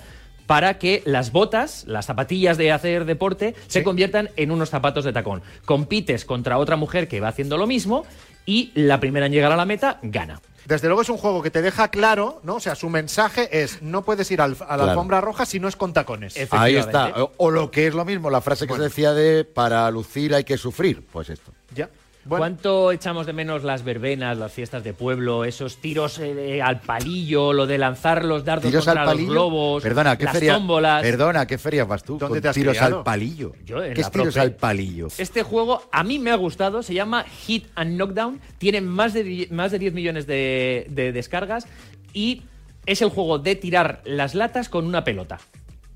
para que las botas, las zapatillas de hacer deporte, se conviertan en unos zapatos de tacón. Compites contra otra mujer que va haciendo lo mismo y la primera en llegar a la meta gana. Desde luego es un juego que te deja claro, ¿no? O sea, su mensaje es no puedes ir al- a la Claro. alfombra roja si no es con tacones. Ahí está. O lo que es lo mismo, la frase que se decía de para lucir hay que sufrir. Pues esto. Ya. Bueno, ¿Cuánto echamos de menos las verbenas, las fiestas de pueblo, esos tiros eh, al palillo, lo de lanzar los dardos Tiros al contra los palillo. globos, Perdona, ¿qué las feria? tómbolas? Perdona, ¿qué feria vas tú? ¿Dónde con te has tiros criado? al palillo. Yo en ¿Qué la es tiros al palillo? Este juego a mí me ha gustado, se llama Hit and Knockdown, tiene más de, más de 10 millones de, de descargas y es el juego de tirar las latas con una pelota.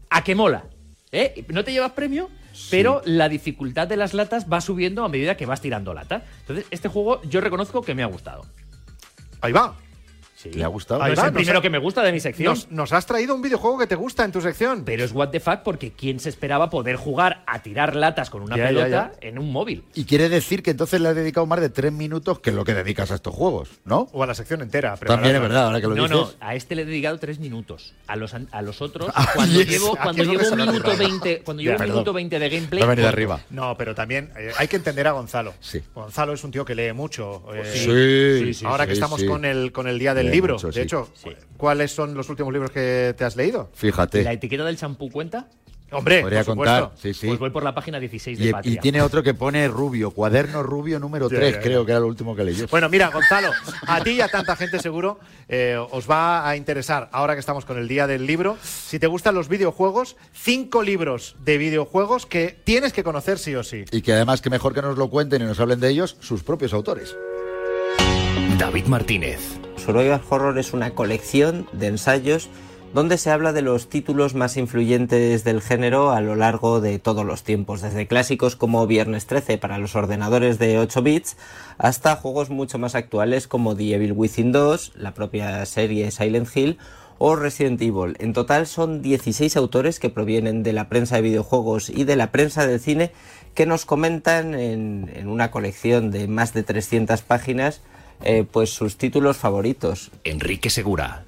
¿A qué mola? ¿Eh? No te llevas premio, pero la dificultad de las latas va subiendo a medida que vas tirando lata. Entonces, este juego yo reconozco que me ha gustado. ahí va. Sí. ¿Le ha gustado? Ahí es va, el nos primero ha- que me gusta de mi sección. Nos, nos has traído un videojuego que te gusta en tu sección. Pero es what the fuck porque ¿quién se esperaba poder jugar a tirar latas con una Ya, pelota ya. en un móvil? Y quiere decir que entonces le has dedicado más de tres minutos que lo que dedicas a estos juegos, ¿no? O a la sección entera. También es verdad, ahora que lo no, dices. no, a este le he dedicado tres minutos. A los, an- a los otros, Ah, cuando yes. llevo, cuando llevo un minuto. 20, cuando Ya, llevo un minuto 20 de gameplay, venido corto. arriba. No, pero también eh, hay que entender a Gonzalo. Sí. Gonzalo es un tío que lee mucho. eh, Sí, sí, sí, Ahora sí, que estamos sí. con el con el día del libro. mucho, de sí. hecho, ¿cuáles son los últimos libros que te has leído? Fíjate. ¿La etiqueta del champú cuenta? Hombre, Podría por contar. supuesto. Sí, sí. Pues voy por la página 16 de Y, Patria. y tiene otro que pone rubio, cuaderno rubio número Ya, 3, ya, ya. creo que era lo último que leyó. Bueno, mira, Gonzalo, a ti y a tanta gente seguro eh, os va a interesar, ahora que estamos con el día del libro, si te gustan los videojuegos, cinco libros de videojuegos que tienes que conocer sí o sí. Y que además que mejor que nos lo cuenten y nos hablen de ellos sus propios autores. David Martínez. Survival Horror es una colección de ensayos donde se habla de los títulos más influyentes del género a lo largo de todos los tiempos, desde clásicos como Viernes 13 para los ordenadores de 8 bits, hasta juegos mucho más actuales como The Evil Within 2, la propia serie Silent Hill o Resident Evil. En total son 16 autores que provienen de la prensa de videojuegos y de la prensa del cine que nos comentan en, en una colección de más de 300 páginas eh, pues sus títulos favoritos. Enrique Segura.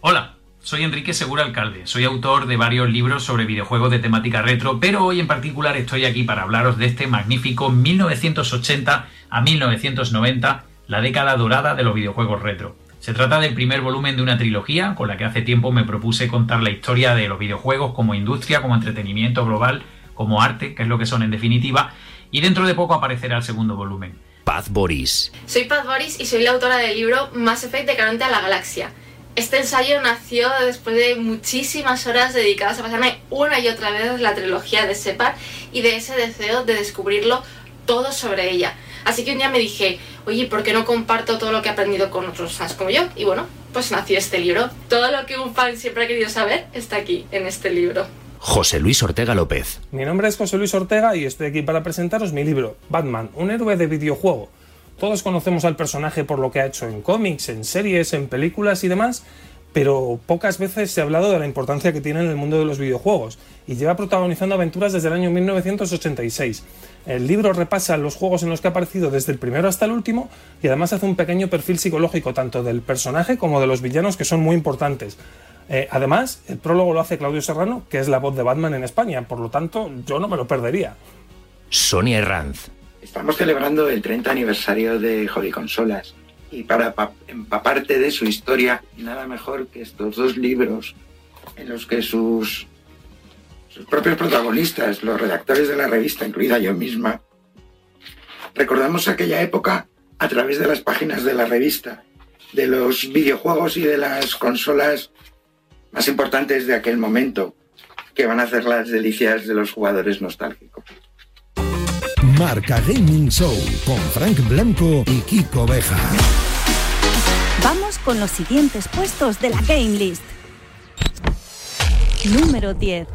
Hola, Soy Enrique Segura Alcalde, soy autor de varios libros sobre videojuegos de temática retro, pero hoy en particular estoy aquí para hablaros de este magnífico 1980 a 1990, la década dorada de los videojuegos retro. Se trata del primer volumen de una trilogía con la que hace tiempo me propuse contar la historia de los videojuegos como industria, como entretenimiento global, como arte, que es lo que son en definitiva, y dentro de poco aparecerá el segundo volumen. Paz Boris. Soy Paz Boris y soy la autora del libro Mass Effect de Caronte a la Galaxia. Este ensayo nació después de muchísimas horas dedicadas a pasarme una y otra vez la trilogía de Separ y de ese deseo de descubrirlo todo sobre ella. Así que un día me dije, oye, ¿por qué no comparto todo lo que he aprendido con otros fans como yo? Y bueno, pues nació este libro. Todo lo que un fan siempre ha querido saber está aquí, en este libro. José Luis Ortega López. Mi nombre es José Luis Ortega y estoy aquí para presentaros mi libro, Batman, un héroe de videojuego. Todos conocemos al personaje por lo que ha hecho en cómics, en series, en películas y demás, pero pocas veces se ha hablado de la importancia que tiene en el mundo de los videojuegos y lleva protagonizando aventuras desde el año 1986. El libro repasa los juegos en los que ha aparecido desde el primero hasta el último y además hace un pequeño perfil psicológico tanto del personaje como de los villanos que son muy importantes. Eh, además, el prólogo lo hace Claudio Serrano, que es la voz de Batman en España, por lo tanto yo no me lo perdería. Sonia Herranz. Estamos celebrando el 30 aniversario de Hobby Consolas y para pa- empaparte de su historia, nada mejor que estos dos libros en los que sus, sus propios protagonistas, los redactores de la revista, incluida yo misma, recordamos aquella época a través de las páginas de la revista, de los videojuegos y de las consolas más importantes de aquel momento, que van a hacer las delicias de los jugadores nostálgicos. Marca Gaming Show con Frank Blanco y Kiko Beja. Vamos con los siguientes puestos de la Game List. Número 10.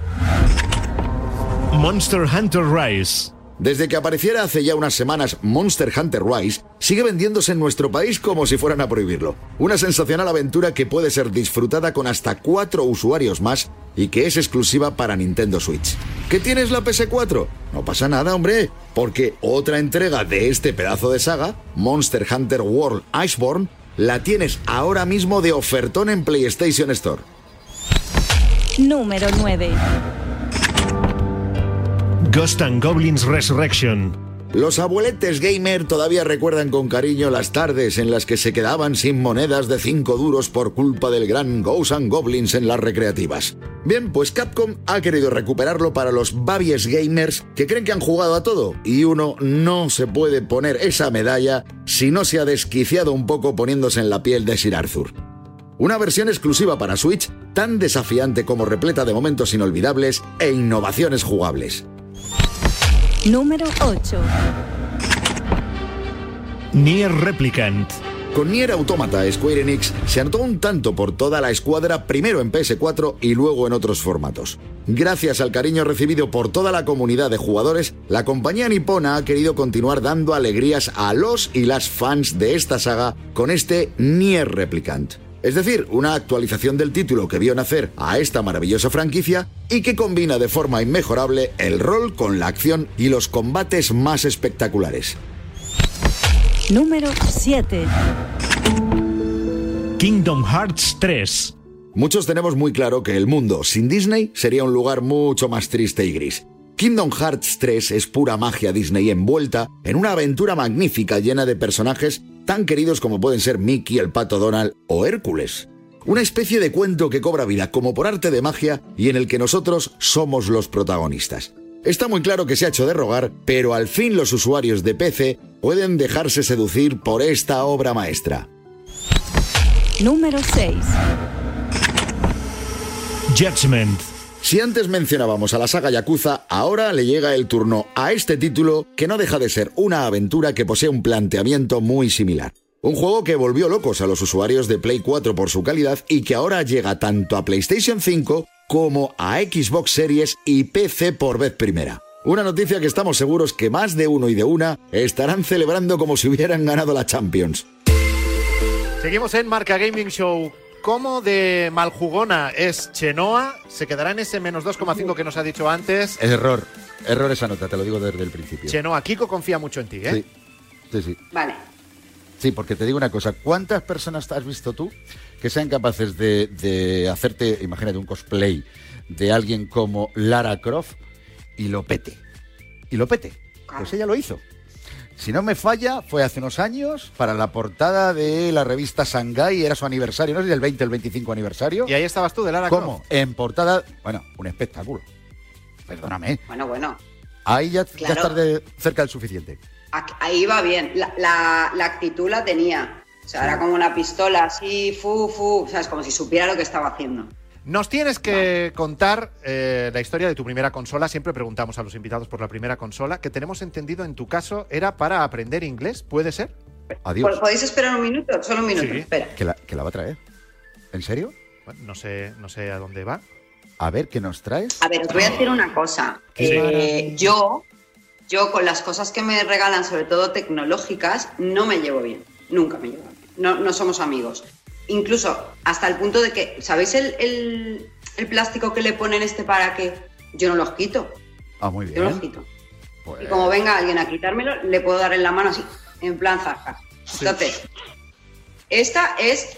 Monster Hunter Rise. Desde que apareciera hace ya unas semanas Monster Hunter Rise, sigue vendiéndose en nuestro país como si fueran a prohibirlo. Una sensacional aventura que puede ser disfrutada con hasta cuatro usuarios más y que es exclusiva para Nintendo Switch. ¿Qué tienes la PS4? No pasa nada, hombre, porque otra entrega de este pedazo de saga, Monster Hunter World Iceborne, la tienes ahora mismo de ofertón en PlayStation Store. Número 9. Ghost and Goblins Resurrection. Los abueletes gamer todavía recuerdan con cariño las tardes en las que se quedaban sin monedas de 5 duros por culpa del gran Ghosts and Goblins en las recreativas. Bien, pues Capcom ha querido recuperarlo para los babies gamers que creen que han jugado a todo y uno no se puede poner esa medalla si no se ha desquiciado un poco poniéndose en la piel de Sir Arthur. Una versión exclusiva para Switch tan desafiante como repleta de momentos inolvidables e innovaciones jugables. Número 8. Nier Replicant. Con Nier Automata, Square Enix se anotó un tanto por toda la escuadra, primero en PS4 y luego en otros formatos. Gracias al cariño recibido por toda la comunidad de jugadores, la compañía nipona ha querido continuar dando alegrías a los y las fans de esta saga con este Nier Replicant. Es decir, una actualización del título que vio nacer a esta maravillosa franquicia y que combina de forma inmejorable el rol con la acción y los combates más espectaculares. Número 7. Kingdom Hearts 3. Muchos tenemos muy claro que el mundo sin Disney sería un lugar mucho más triste y gris. Kingdom Hearts 3 es pura magia Disney envuelta en una aventura magnífica llena de personajes tan queridos como pueden ser Mickey, el pato Donald o Hércules. Una especie de cuento que cobra vida como por arte de magia y en el que nosotros somos los protagonistas. Está muy claro que se ha hecho de rogar, pero al fin los usuarios de PC pueden dejarse seducir por esta obra maestra. Número 6. Judgment. Si antes mencionábamos a la saga Yakuza, ahora le llega el turno a este título que no deja de ser una aventura que posee un planteamiento muy similar. Un juego que volvió locos a los usuarios de Play 4 por su calidad y que ahora llega tanto a PlayStation 5 como a Xbox Series y PC por vez primera. Una noticia que estamos seguros que más de uno y de una estarán celebrando como si hubieran ganado la Champions. Seguimos en Marca Gaming Show. ¿Cómo de maljugona es Chenoa? ¿Se quedará en ese menos 2,5 que nos ha dicho antes? Error. Error esa nota, te lo digo desde el principio. Chenoa, Kiko confía mucho en ti, ¿eh? Sí, sí, sí. Vale. Sí, porque te digo una cosa, ¿cuántas personas has visto tú que sean capaces de, de hacerte, imagínate, un cosplay de alguien como Lara Croft y lo pete? Y lo pete. Pues ella lo hizo. Si no me falla, fue hace unos años para la portada de la revista Shanghai, era su aniversario, no sé si el 20 o el 25 aniversario. Y ahí estabas tú de Lara ¿Cómo? Croft. En portada, bueno, un espectáculo. Perdóname. Bueno, bueno. Ahí ya, ya estás de- cerca del suficiente. Ahí va bien. La, la- la actitud la tenía. O sea, era como una pistola así, fu, fu. O sea, es como si supiera lo que estaba haciendo. Nos tienes que contar eh, la historia de tu primera consola. Siempre preguntamos a los invitados por la primera consola, que tenemos entendido en tu caso era para aprender inglés, ¿puede ser? Adiós. ¿Podéis esperar un minuto? Solo un minuto. Sí. Espera. ¿Que la, que la va a traer? ¿En serio? Bueno, no sé, no sé a dónde va. A ver, ¿qué nos traes? A ver, os voy a decir una cosa. Eh, yo, yo con las cosas que me regalan, sobre todo tecnológicas, no me llevo bien. Nunca me llevo bien. No, no somos amigos. Incluso hasta el punto de que, ¿sabéis el, el- el plástico que le ponen este para que yo no los quito? Ah, muy Yo no los bien. quito. Pues- Y como venga alguien a quitármelo, le puedo dar en la mano así, en plan zaja. Entonces, esta es.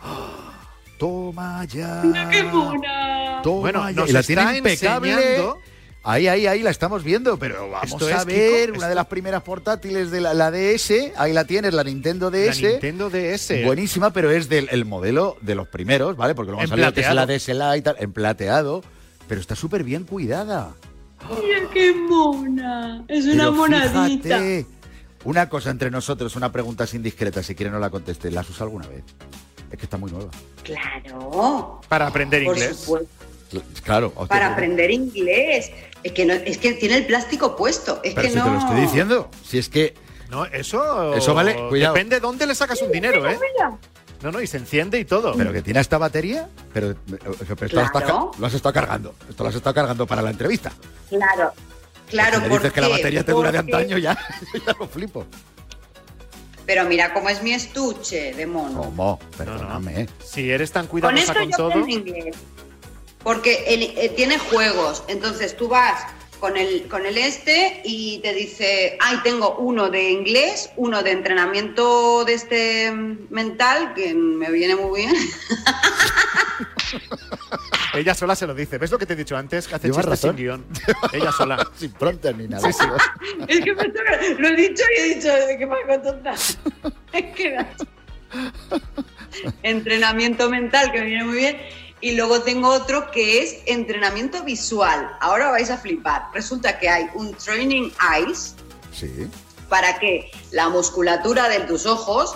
Toma ya. ¡Qué mona! Toma Bueno, ya. nos y la tiene está impecable. enseñando- Ahí, ahí, ahí la estamos viendo, pero vamos Esto a es, ver Kiko, una de las primeras portátiles de la, la DS. Ahí la tienes, la Nintendo DS. La Nintendo DS. Buenísima, pero es del el modelo de los primeros, ¿vale? Porque luego En salido que es la. DS Lite, en plateado, pero está súper bien cuidada. ¡Mira qué mona! Es una Pero monadita. fíjate, una cosa entre nosotros, una pregunta sin discreta, si quiere no la conteste. ¿La has usado alguna vez? Es que está muy nueva. Claro. Para aprender Por inglés. supuesto. Claro. hostia, Para pero- aprender inglés. Es que, no, es que tiene el plástico puesto. Es Pero que si no. te lo estoy diciendo. Si es que. No, eso. Eso vale, cuidado. Depende dónde le sacas un dinero, ¿eh? No, no, y se enciende y todo. Pero que tiene esta batería, pero, pero esto lo, estás Claro. ca- lo has estado cargando. Esto lo has estado cargando para la entrevista. Claro. Claro, Si me porque. dices que la batería te dura de antaño, ya, ya lo flipo. Pero mira cómo es mi estuche de mono. ¿Cómo? Perdóname. Si eres tan Con cuidadosa esto con, yo todo. aprendo inglés. Porque el- eh, tiene juegos. Entonces tú vas con el, con el este y te dice, ay, tengo uno de inglés, uno de entrenamiento de este mm, mental, que me viene muy bien. Ella sola se lo dice. ¿Ves lo que te he dicho antes? Que hace Llevas chistes razón. sin guion. Ella sola. Sin pronto ni nada. Sí, sí. es que me toca- lo he dicho y he dicho, que me hago tonta. Es que entrenamiento mental, que me viene muy bien. Y luego tengo otro que es entrenamiento visual. Ahora vais a flipar. Resulta que hay un Training Eyes Sí. para que la musculatura de tus ojos,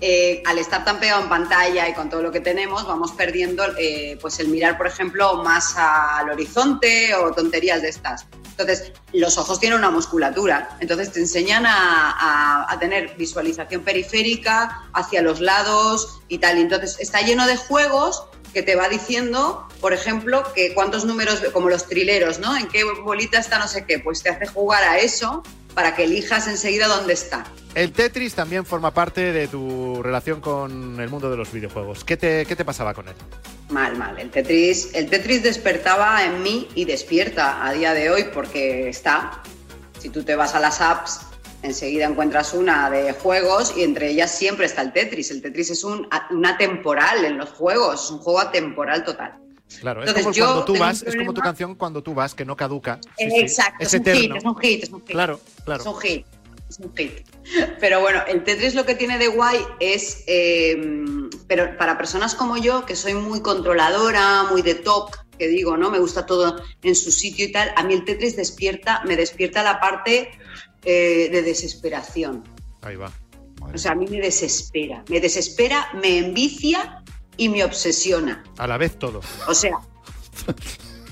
eh, al estar tan pegado en pantalla y con todo lo que tenemos, vamos perdiendo eh, pues el mirar, por ejemplo, más al horizonte o tonterías de estas. Entonces, los ojos tienen una musculatura, entonces te enseñan a, a- a tener visualización periférica hacia los lados y tal. Entonces está lleno de juegos que te va diciendo, por ejemplo, que cuántos números, como los trileros, ¿no? En qué bolita está no sé qué, pues te hace jugar a eso para que elijas enseguida dónde está. El Tetris también forma parte de tu relación con el mundo de los videojuegos. ¿Qué te, qué te pasaba con él? Mal, mal. El Tetris, el Tetris despertaba en mí y despierta a día de hoy porque está. Si tú te vas a las apps, enseguida encuentras una de juegos y entre ellas siempre está el Tetris. El Tetris es un, una temporal en los juegos, es un juego atemporal total. Claro, Entonces, es como cuando tú un vas, es como tu canción cuando tú vas, que no caduca. Sí, sí. Exacto, es, Es un hit, es un hit, es un hit. Claro, claro. Es un hit, es un hit. Pero bueno, el Tetris lo que tiene de guay es, eh, pero para personas como yo, que soy muy controladora, muy de TOC, que digo, ¿no? Me gusta todo en su sitio y tal, a mí el Tetris despierta, me despierta la parte eh, de desesperación. Ahí va. O sea, a mí me desespera, me desespera, me envicia y me obsesiona. A la vez todo. O sea,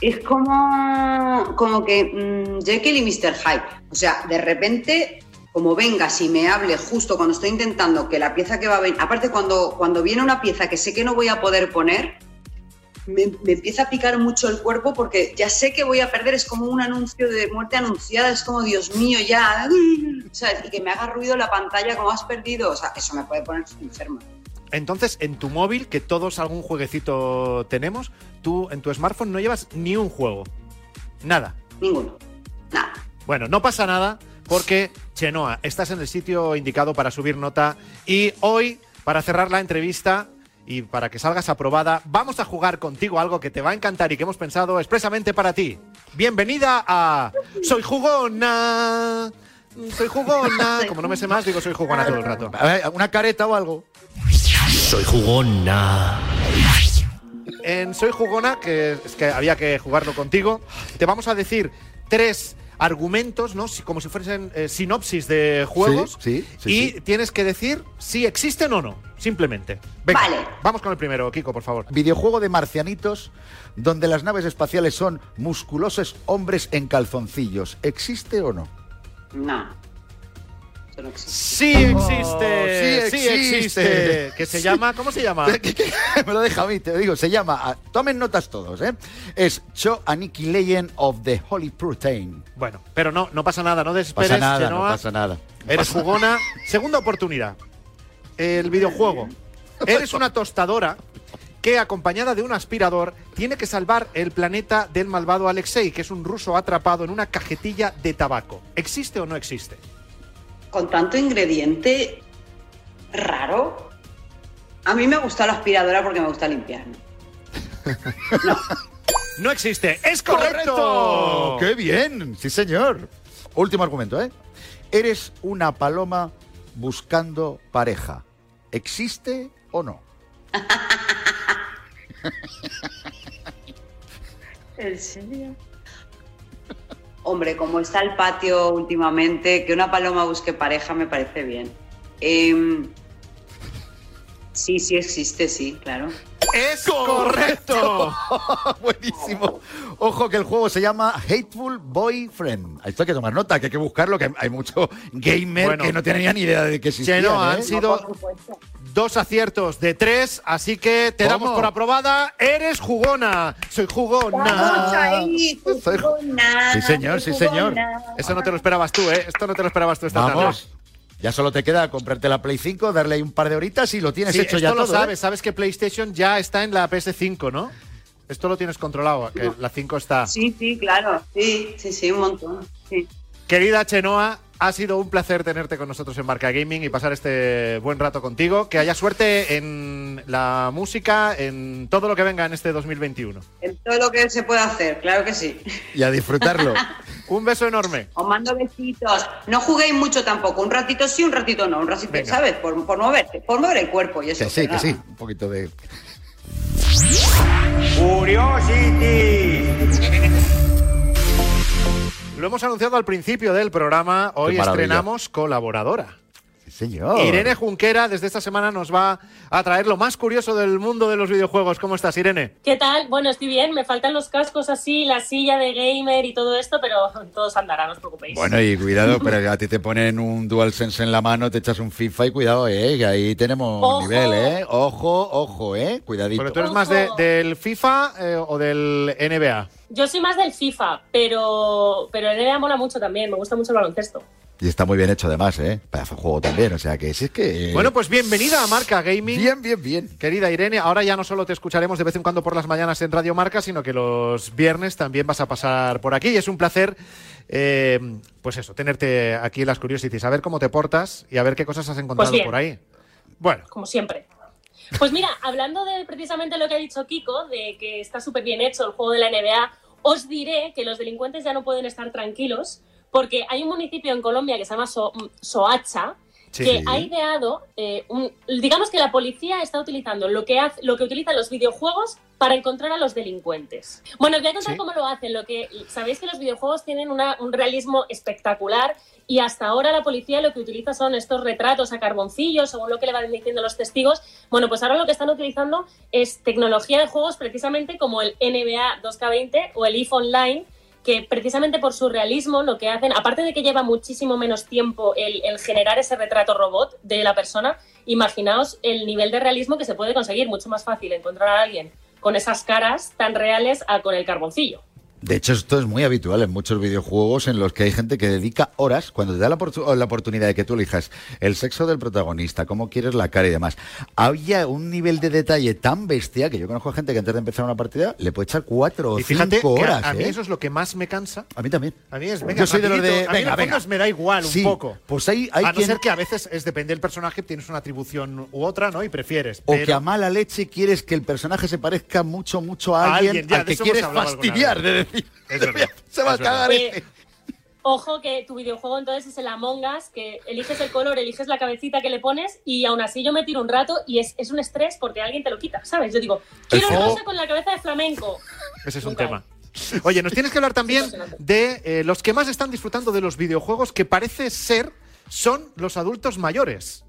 es como, como que mm, Jekyll y Mr. Hyde. O sea, de repente, como vengas y me hable justo cuando estoy intentando que la pieza que va a venir. Aparte, cuando, cuando viene una pieza que sé que no voy a poder poner, me, me empieza a picar mucho el cuerpo porque ya sé que voy a perder. Es como un anuncio de muerte anunciada. Es como, Dios mío, ya. ¿sabes? Y que me haga ruido la pantalla como has perdido. O sea, eso me puede poner enferma. Entonces, en tu móvil, que todos algún jueguecito tenemos, tú en tu smartphone no llevas ni un juego. Nada. Ninguno. Nada. Bueno, no pasa nada porque Chenoa, estás en el sitio indicado para subir nota y hoy, para cerrar la entrevista y para que salgas aprobada, vamos a jugar contigo algo que te va a encantar y que hemos pensado expresamente para ti. Bienvenida a Soy Jugona. Soy jugona. Como no me sé más, digo soy jugona todo el rato. A ver, ¿Una careta o algo? Soy jugona. En Soy Jugona, que es que había que jugarlo contigo, te vamos a decir tres argumentos, ¿no? Si- Como si fuesen eh, sinopsis de juegos. Sí, sí, sí, y sí. tienes que decir si existen o no, simplemente. Venga, Vale. Vamos con el primero, Kiko, por favor. Videojuego de marcianitos donde las naves espaciales son musculosos hombres en calzoncillos. ¿Existe o no? No. Eso no existe. Sí existe, Oh, sí sí existe. existe. Que se llama, ¿cómo se llama? Me lo deja a mí, te lo digo. Se llama, ah, tomen notas todos, ¿eh? Es Cho Aniki Legend of the Holy Protein. Bueno, pero no, no pasa nada, no desesperes, pasa nada, no pasa nada. Eres jugona. Segunda oportunidad. El videojuego. Eres una tostadora que, acompañada de un aspirador, tiene que salvar el planeta del malvado Alexei, que es un ruso atrapado en una cajetilla de tabaco. ¿Existe o no existe? Con tanto ingrediente raro. A mí me gusta la aspiradora porque me gusta limpiar. ¿no? No existe. ¡Es correcto! ¡Qué bien! Sí, señor. Último argumento, ¿eh? Eres una paloma buscando pareja. ¿Existe o no? ¿En serio? Hombre, como está el patio últimamente, que una paloma busque pareja me parece bien. Em, sí, sí existe, sí, claro. ¡Es correcto! Buenísimo. Ojo que el juego se llama Hateful Boyfriend. Esto hay que tomar nota, que hay que buscarlo, que hay mucho gamer Bueno. que no tenía ni idea de que existía. Chenoa, ¿eh? han sido dos aciertos de tres, así que te ¿Cómo? damos por aprobada. Eres jugona. Soy jugona. Ahí, Soy- jugona, Sí, señor, sí, soy señor. jugona. Eso no te lo esperabas tú, ¿eh? Esto no te lo esperabas tú esta Vamos. tarde. Ya solo te queda comprarte la Play 5, darle ahí un par de horitas y lo tienes Sí, hecho esto ya lo todo. ¿eh? sabes, sabes que PlayStation ya está en la PS5, ¿no? Esto lo tienes controlado, que la 5 está. Sí, sí, claro. Sí, sí, sí, un montón. Sí. Querida Chenoa, ha sido un placer tenerte con nosotros en Marca Gaming y pasar este buen rato contigo. Que haya suerte en la música, en todo lo que venga en este 2021. En todo lo que se puede hacer, claro que sí. Y a disfrutarlo. Un beso enorme. Os mando besitos. No juguéis mucho tampoco. Un ratito sí, un ratito no. Un ratito, Venga. ¿sabes? Por, por moverte, por mover el cuerpo y eso. que sí, que nada. sí. Un poquito de. Lo hemos anunciado al principio del programa. Hoy estrenamos colaboradora. Sí, señor. Irene Junquera desde esta semana nos va a traer lo más curioso del mundo de los videojuegos. ¿Cómo estás, Irene? ¿Qué tal? Bueno, estoy bien, me faltan los cascos así, la silla de gamer y todo esto, pero todos andará, no os preocupéis. Bueno, y cuidado, pero a ti te ponen un DualSense en la mano, te echas un FIFA y cuidado, ¿eh? Que ahí tenemos Ojo. nivel, ¿eh? Ojo, ojo, ¿eh? Cuidadito. Porque tú eres más de- del FIFA eh, o del NBA. Yo soy más del FIFA, pero, pero el NBA mola mucho también, me gusta mucho el baloncesto. Y está muy bien hecho además, ¿eh? De juego también, o sea que si es que... Bueno, pues bienvenida a Marca Gaming. Bien, bien, bien. Querida Irene, ahora ya no solo te escucharemos de vez en cuando por las mañanas en Radio Marca, sino que los viernes también vas a pasar por aquí. Y es un placer, eh, pues eso, tenerte aquí en las Curiosities, a ver cómo te portas y a ver qué cosas has encontrado bien. por ahí. Bueno, como siempre. Pues mira, hablando de precisamente lo que ha dicho Kiko, de que está súper bien hecho el juego de la NBA, os diré que los delincuentes ya no pueden estar tranquilos porque hay un municipio en Colombia que se llama So- Soacha Sí. que ha ideado, eh, un- digamos que la policía está utilizando lo que, hace, lo que utilizan los videojuegos para encontrar a los delincuentes. Bueno, os voy a contar Sí. cómo lo hacen. Lo que sabéis que los videojuegos tienen una- un realismo espectacular y hasta ahora la policía lo que utiliza son estos retratos a carboncillo, según lo que le van diciendo los testigos. Bueno, pues ahora lo que están utilizando es tecnología de juegos precisamente como el NBA 2K20 o el EVE Online que precisamente por su realismo lo que hacen, aparte de que lleva muchísimo menos tiempo el, generar ese retrato robot de la persona, imaginaos el nivel de realismo que se puede conseguir, mucho más fácil encontrar a alguien con esas caras tan reales a con el carboncillo. De hecho, esto es muy habitual en muchos videojuegos en los que hay gente que dedica horas, cuando te da la, la oportunidad de que tú elijas el sexo del protagonista, cómo quieres la cara y demás. Había un nivel de detalle tan bestia que yo conozco a gente que antes de empezar una partida le puede echar cuatro o Y fíjate cinco que a- horas. a, mí ¿eh? eso es lo que más me cansa. A mí también. A mí es, venga, Yo soy de los de. rapidito. A mí en Venga, venga. me da igual un poco. Pues hay, hay a no quien- ser que a veces es depende del personaje, tienes una atribución u otra, ¿no? Y prefieres. O pero- que a mala leche quieres que el personaje se parezca mucho, mucho a A alguien, ya, al que quieres fastidiar de decir. Es verdad. Se va a cagar Eh, este. Ojo que tu videojuego entonces es el Among Us, que eliges el color, eliges la cabecita que le pones y aún así yo me tiro un rato y es, es un estrés porque alguien te lo quita, ¿sabes? Yo digo, quiero El una cosa con la cabeza de flamenco. Ese es un Nunca tema. Oye, nos tienes que hablar también de eh, los que más están disfrutando de los videojuegos, que parece ser son los adultos mayores.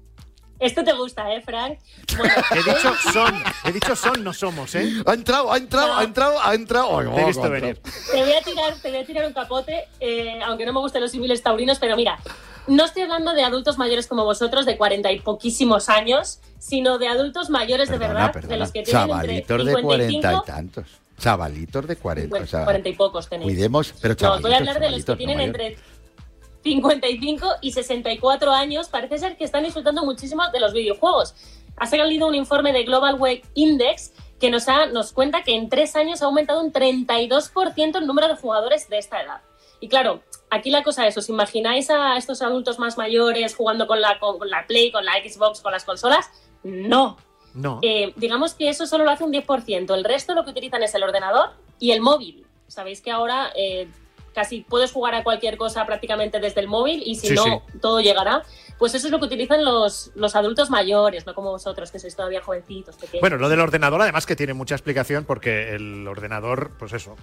Esto te gusta, ¿eh, Frank? Bueno, He dicho son, he dicho son, no somos, ¿eh? Ha entrado, ha entrado, ha entrado, ha entrado. Te he oh, visto venir. te voy a tirar, te voy a tirar un capote, eh, aunque no me gusten los símiles taurinos, pero mira, no estoy hablando de adultos mayores como vosotros, de cuarenta y poquísimos años, sino de adultos mayores de Perdona, verdad, de los que tienen Chavalitos entre de 55 cuarenta y tantos. Chavalitos de cuarenta. O sea, cuarenta y pocos tenéis. cuidemos, pero No, chavalitos, voy a hablar de los que no tienen entre 55 y 64 años. Parece ser que están disfrutando muchísimo de los videojuegos. Ha salido un informe de Global Web Index que nos, ha, nos cuenta que en tres años ha aumentado un 32% el número de jugadores de esta edad. Y claro, aquí la cosa es, ¿os imagináis a estos adultos más mayores jugando con la, con, con la Play, con la Xbox, con las consolas? No. No. Eh, digamos que eso solo lo hace un 10%. El resto lo que utilizan es el ordenador y el móvil. Sabéis que ahora eh, casi puedes jugar a cualquier cosa prácticamente desde el móvil y si Sí, no, sí. todo llegará. Pues eso es lo que utilizan los, los adultos mayores, no como vosotros, que sois todavía jovencitos, pequeños. Bueno, lo del ordenador además que tiene mucha explicación porque el ordenador, pues eso,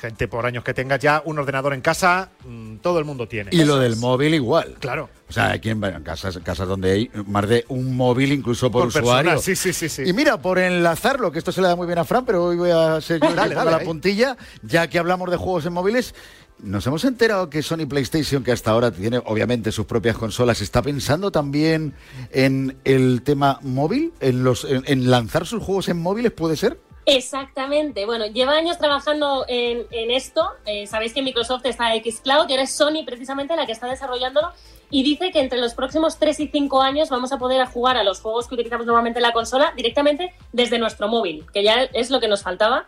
gente por años que tengas ya un ordenador en casa, mm, todo el mundo tiene. Y lo del móvil igual. Claro. O sea, aquí en en casas, casas donde hay más de un móvil incluso por, Por usuario. persona, sí, sí, sí, sí. Y mira, por enlazarlo, que esto se le da muy bien a Fran, pero hoy voy a ser yo Dale, dale, la ahí. puntilla, ya que hablamos de juegos en móviles. Nos hemos enterado que Sony PlayStation, que hasta ahora tiene obviamente sus propias consolas, está pensando también en el tema móvil, en los, en, lanzar sus juegos en móviles, ¿puede ser? Exactamente. Bueno, lleva años trabajando en, esto. Eh, Sabéis que Microsoft está Xcloud y ahora es Sony precisamente la que está desarrollándolo. Y dice que entre los próximos 3 y 5 años vamos a poder jugar a los juegos que utilizamos normalmente en la consola directamente desde nuestro móvil, que ya es lo que nos faltaba.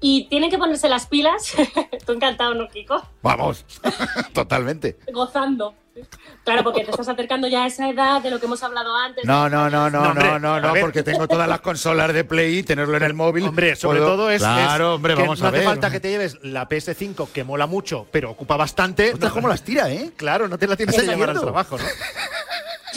Y tienen que ponerse las pilas. Tú encantado, ¿no, Kiko? Vamos, totalmente. Gozando. Claro, porque te estás acercando ya a esa edad de lo que hemos hablado antes. No, no, no, no, No, hombre, no, no, no, porque tengo todas las consolas de Play y tenerlo en el móvil. Hombre, sobre puedo- todo es, Claro, es hombre, vamos no a hace ver. falta que te lleves la PS5, que mola mucho, pero ocupa bastante. Ostras, cómo las tira, ¿eh? Claro, no te la tienes que ¿Estás llevar al trabajo, ¿no?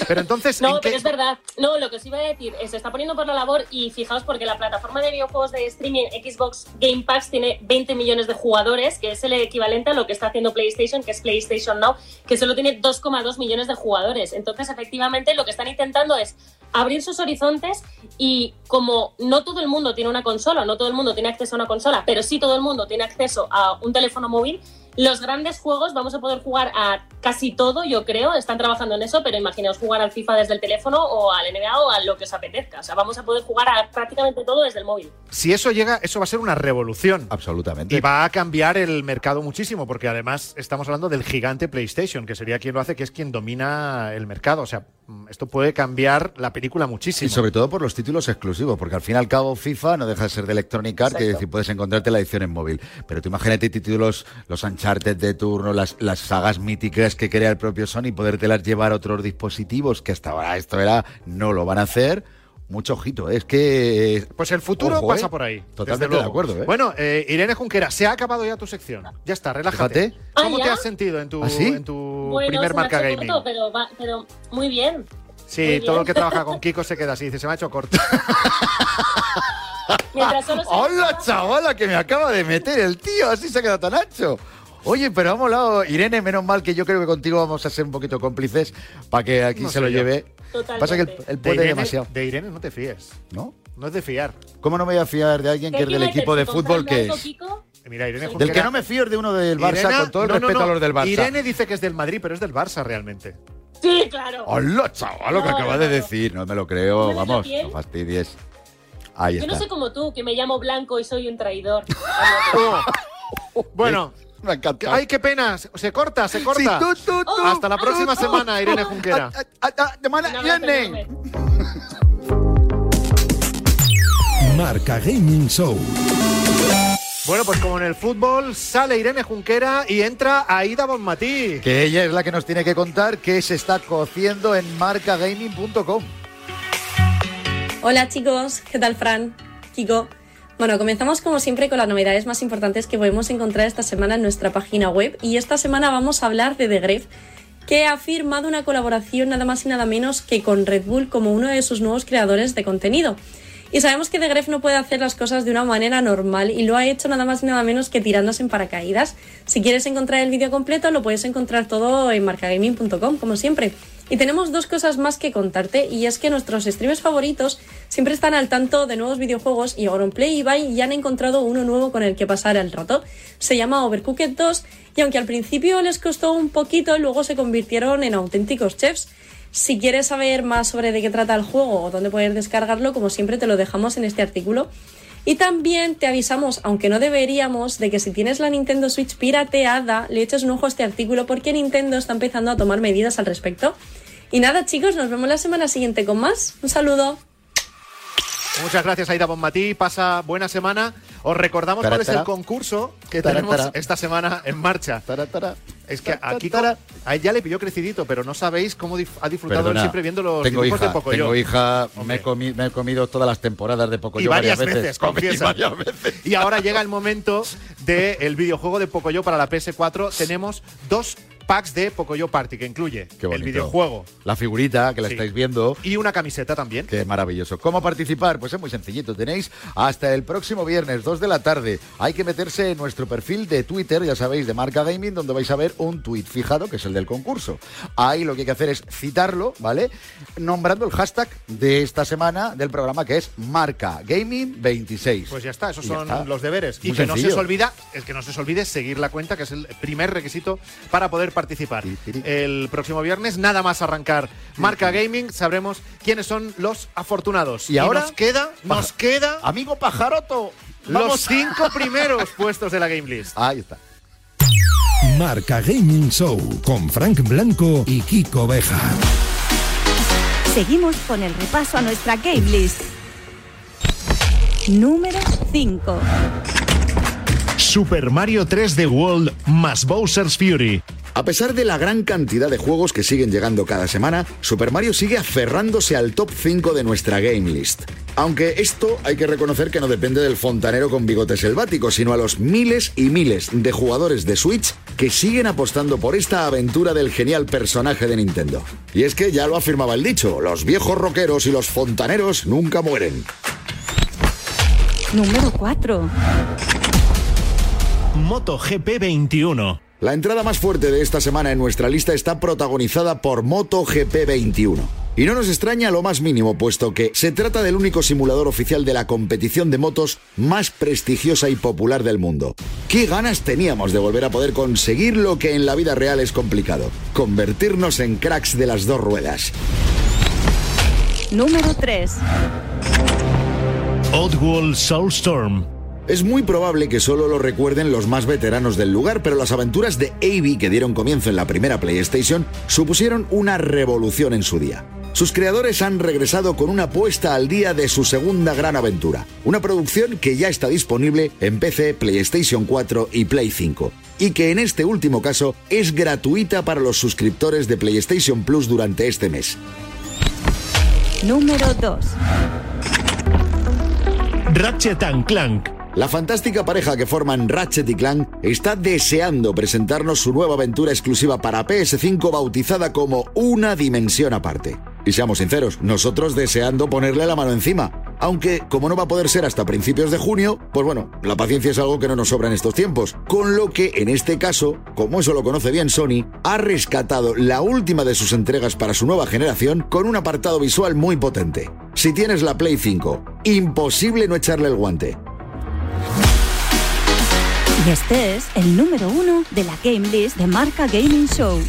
Pero entonces, No, ¿en pero qué- es verdad. No, lo que os iba a decir, eh, se está poniendo por la labor y fijaos porque la plataforma de videojuegos de streaming Xbox Game Pass tiene 20 millones de jugadores, que es el equivalente a lo que está haciendo PlayStation, que es PlayStation Now, que solo tiene 2,2 millones de jugadores. Entonces, efectivamente, lo que están intentando es abrir sus horizontes y como no todo el mundo tiene una consola, no todo el mundo tiene acceso a una consola, pero sí todo el mundo tiene acceso a un teléfono móvil, los grandes juegos vamos a poder jugar a casi todo, yo creo, están trabajando en eso, pero imaginaos jugar al FIFA desde el teléfono o al NBA o a lo que os apetezca. O sea, vamos a poder jugar a prácticamente todo desde el móvil. si eso llega, eso va a ser una revolución. Absolutamente. Y va a cambiar el mercado muchísimo, porque además estamos hablando del gigante PlayStation, que sería quien lo hace, que es quien domina el mercado. O sea, mm, esto puede cambiar la película muchísimo. Y sobre todo por los títulos exclusivos, porque al fin y al cabo FIFA no deja de ser de Electronic Arts, que es decir, puedes encontrarte la edición en móvil. Pero tú imagínate títulos, los Uncharted de turno, las, las sagas míticas que crea el propio Sony, podértelas llevar a otros dispositivos, que hasta ahora esto era, no lo van a hacer. Mucho ojito, es que... Pues el futuro Ojo, pasa ¿eh? por ahí. Totalmente de acuerdo, ¿eh? Bueno, eh, Irene Junquera, se ha acabado ya tu sección. Ya está, relájate. Fíjate. ¿Cómo Ah, te has sentido en tu, ¿Ah, sí? en tu Bueno, primer se me ha marca hecho gaming? corto, pero, va- pero muy bien. Sí, Muy todo bien. el que trabaja con Kiko se queda así, dice, se me ha hecho corto. Mientras solo se- ¡Hola, chavala, que me acaba de meter el tío! Así se ha quedado tan ancho. Oye, pero hemos hablado, Irene, menos mal que yo creo que contigo vamos a ser un poquito cómplices para que aquí No se lo yo. lleve. Totalmente. Pasa que él, él De puede Irene, demasiado, de Irene no te fíes. ¿no? No es de fiar. ¿Cómo no me voy a fiar de alguien que ¿Qué es del equipo de fútbol que ¿Comprando es? Kiko? Mira, Irene Del Del que no me fío es de uno del Barça, Irene- con todo el no, no, respeto no. a los del Barça. Irene dice que es del Madrid, pero es del Barça realmente. Sí, claro. ¡Hola, chaval! Lo que No, acabas no, de no. decir, no me lo creo, ¿No vamos, no fastidies. Ahí Yo no está. soy como tú, que me llamo Blanco y soy un traidor. Bueno, Me ay, qué pena. Se corta, se corta. Sí, tú, tú, tú, Hasta la próxima tú. semana, Irene Junquera. Ah, ah, semana viene. Marca Gaming Show. Bueno, pues como en el fútbol, sale Irene Junquera y entra Aida Bonmatí. Que ella es la que nos tiene que contar qué se está cociendo en marcagaming.com. Hola chicos, ¿qué tal Fran? Kiko. Bueno, comenzamos como siempre con las novedades más importantes que podemos encontrar esta semana en nuestra página web y esta semana vamos a hablar de The Gref, que ha firmado una colaboración nada más y nada menos que con Red Bull como uno de sus nuevos creadores de contenido. Y sabemos que The Gref no puede hacer las cosas de una manera normal y lo ha hecho nada más y nada menos que tirándose en paracaídas. Si quieres encontrar el vídeo completo lo puedes encontrar todo en marcagaming.com como siempre. Y tenemos dos cosas más que contarte y es que nuestros streamers favoritos siempre están al tanto de nuevos videojuegos y Auronplay y Ibai ya han encontrado uno nuevo con el que pasar el rato. Se llama Overcooked 2 y aunque al principio les costó un poquito, luego se convirtieron en auténticos chefs. Si quieres saber más sobre de qué trata el juego o dónde poder descargarlo, como siempre te lo dejamos en este artículo. Y también te avisamos, aunque no deberíamos, de que si tienes la Nintendo Switch pirateada, le eches un ojo a este artículo porque Nintendo está empezando a tomar medidas al respecto. Y nada, chicos, nos vemos la semana siguiente con más. Un saludo. Muchas gracias, Aida Bonmatí. Pasa buena semana. Os recordamos cuál es el concurso que tenemos esta semana en marcha. Es que aquí a él ya le pilló crecidito, pero no sabéis cómo ha disfrutado él siempre viendo los tengo dibujos hija, de Pocoyo. tengo hija, me he, comi- me he comido todas las temporadas de Pocoyo Y varias, varias veces, Comí confiesa. varias veces. Y ahora llega el momento del videojuego de Pocoyo para la PS4. Tenemos dos packs de Pocoyo Party, que incluye el videojuego La figurita que la Sí. estáis viendo. y una camiseta también. Qué maravilloso. ¿Cómo participar? Pues es muy sencillito. Tenéis hasta el próximo viernes, 2 de la tarde. Hay que meterse en nuestro perfil de Twitter, ya sabéis, de Marca Gaming, donde vais a ver un tweet fijado, que es el del concurso. Ahí lo que hay que hacer es citarlo, ¿vale? Nombrando el hashtag de esta semana del programa, que es Marca Gaming 26. Pues ya está, esos son está. los deberes. Y que no se os olvida, es que no se os olvide seguir la cuenta, que es el primer requisito para poder participar. El próximo viernes, nada más arrancar Marca Gaming, sabremos quiénes son los afortunados. Y ahora- nos queda, nos queda Amigo pajaroto, los cinco primeros puestos de la Game List. Ahí está. Marca Gaming Show con Frank Blanco y Kiko Beja. Seguimos con el repaso a nuestra game list. Número 5. Super Mario 3D World más Bowser's Fury. A pesar de la gran cantidad de juegos que siguen llegando cada semana, Super Mario sigue aferrándose al top 5 de nuestra game list. Aunque esto hay que reconocer que no depende del fontanero con bigote selvático, sino a los miles y miles de jugadores de Switch que siguen apostando por esta aventura del genial personaje de Nintendo. Y es que ya lo afirmaba el dicho, los viejos rockeros y los fontaneros nunca mueren. Número 4. MotoGP 21. La entrada más fuerte de esta semana en nuestra lista está protagonizada por MotoGP 21. Y no nos extraña lo más mínimo, puesto que se trata del único simulador oficial de la competición de motos más prestigiosa y popular del mundo. ¿Qué ganas teníamos de volver a poder conseguir lo que en la vida real es complicado? Convertirnos en cracks de las dos ruedas. Número 3. Oddworld Soulstorm. Es muy probable que solo lo recuerden los más veteranos del lugar, pero las aventuras de Avi que dieron comienzo en la primera PlayStation supusieron una revolución en su día. Sus creadores han regresado con una puesta al día de su segunda gran aventura, una producción que ya está disponible en PC, PlayStation 4 y Play 5, y que en este último caso es gratuita para los suscriptores de PlayStation Plus durante este mes. Número 2. Ratchet and Clank. La fantástica pareja que forman Ratchet y Clank está deseando presentarnos su nueva aventura exclusiva para PS5 bautizada como Una Dimensión Aparte. Y seamos sinceros, nosotros deseando ponerle la mano encima. Aunque, como no va a poder ser hasta principios de junio, pues bueno, la paciencia es algo que no nos sobra en estos tiempos. Con lo que, en este caso, como eso lo conoce bien Sony, ha rescatado la última de sus entregas para su nueva generación con un apartado visual muy potente. Si tienes la Play 5, imposible no echarle el guante. Y este es el número 1 de la game list de Marca Gaming Show.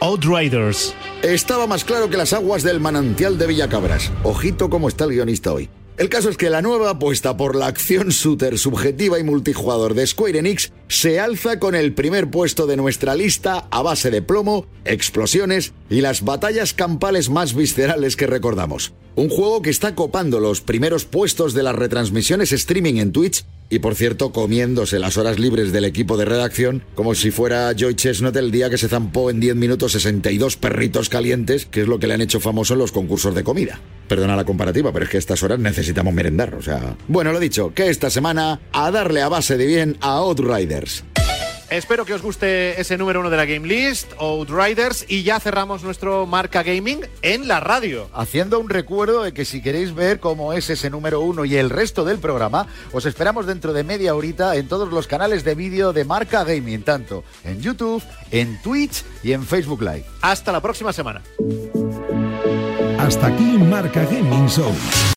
Outriders. Estaba más claro que las aguas del manantial de Villacabras. Ojito cómo está el guionista hoy. El caso es que la nueva apuesta por la acción shooter subjetiva y multijugador de Square Enix se alza con el primer puesto de nuestra lista a base de plomo, explosiones y las batallas campales más viscerales que recordamos. Un juego que está copando los primeros puestos de las retransmisiones streaming en Twitch y por cierto comiéndose las horas libres del equipo de redacción como si fuera Joy Chestnut el día que se zampó en 10 minutos 62 perritos calientes, que es lo que le han hecho famoso en los concursos de comida. Perdona la comparativa, pero es que estas horas necesitamos merendar, o sea... Bueno, lo dicho, que esta semana a darle a base de bien a Outriders. Espero que os guste ese número uno de la Game List, Outriders, y ya cerramos nuestro marca gaming en la radio. Haciendo un recuerdo de que si queréis ver cómo es ese número uno y el resto del programa, os esperamos dentro de media horita en todos los canales de vídeo de marca gaming, tanto en YouTube, en Twitch y en Facebook Live. Hasta la próxima semana. Hasta aquí Marca Gaming Show.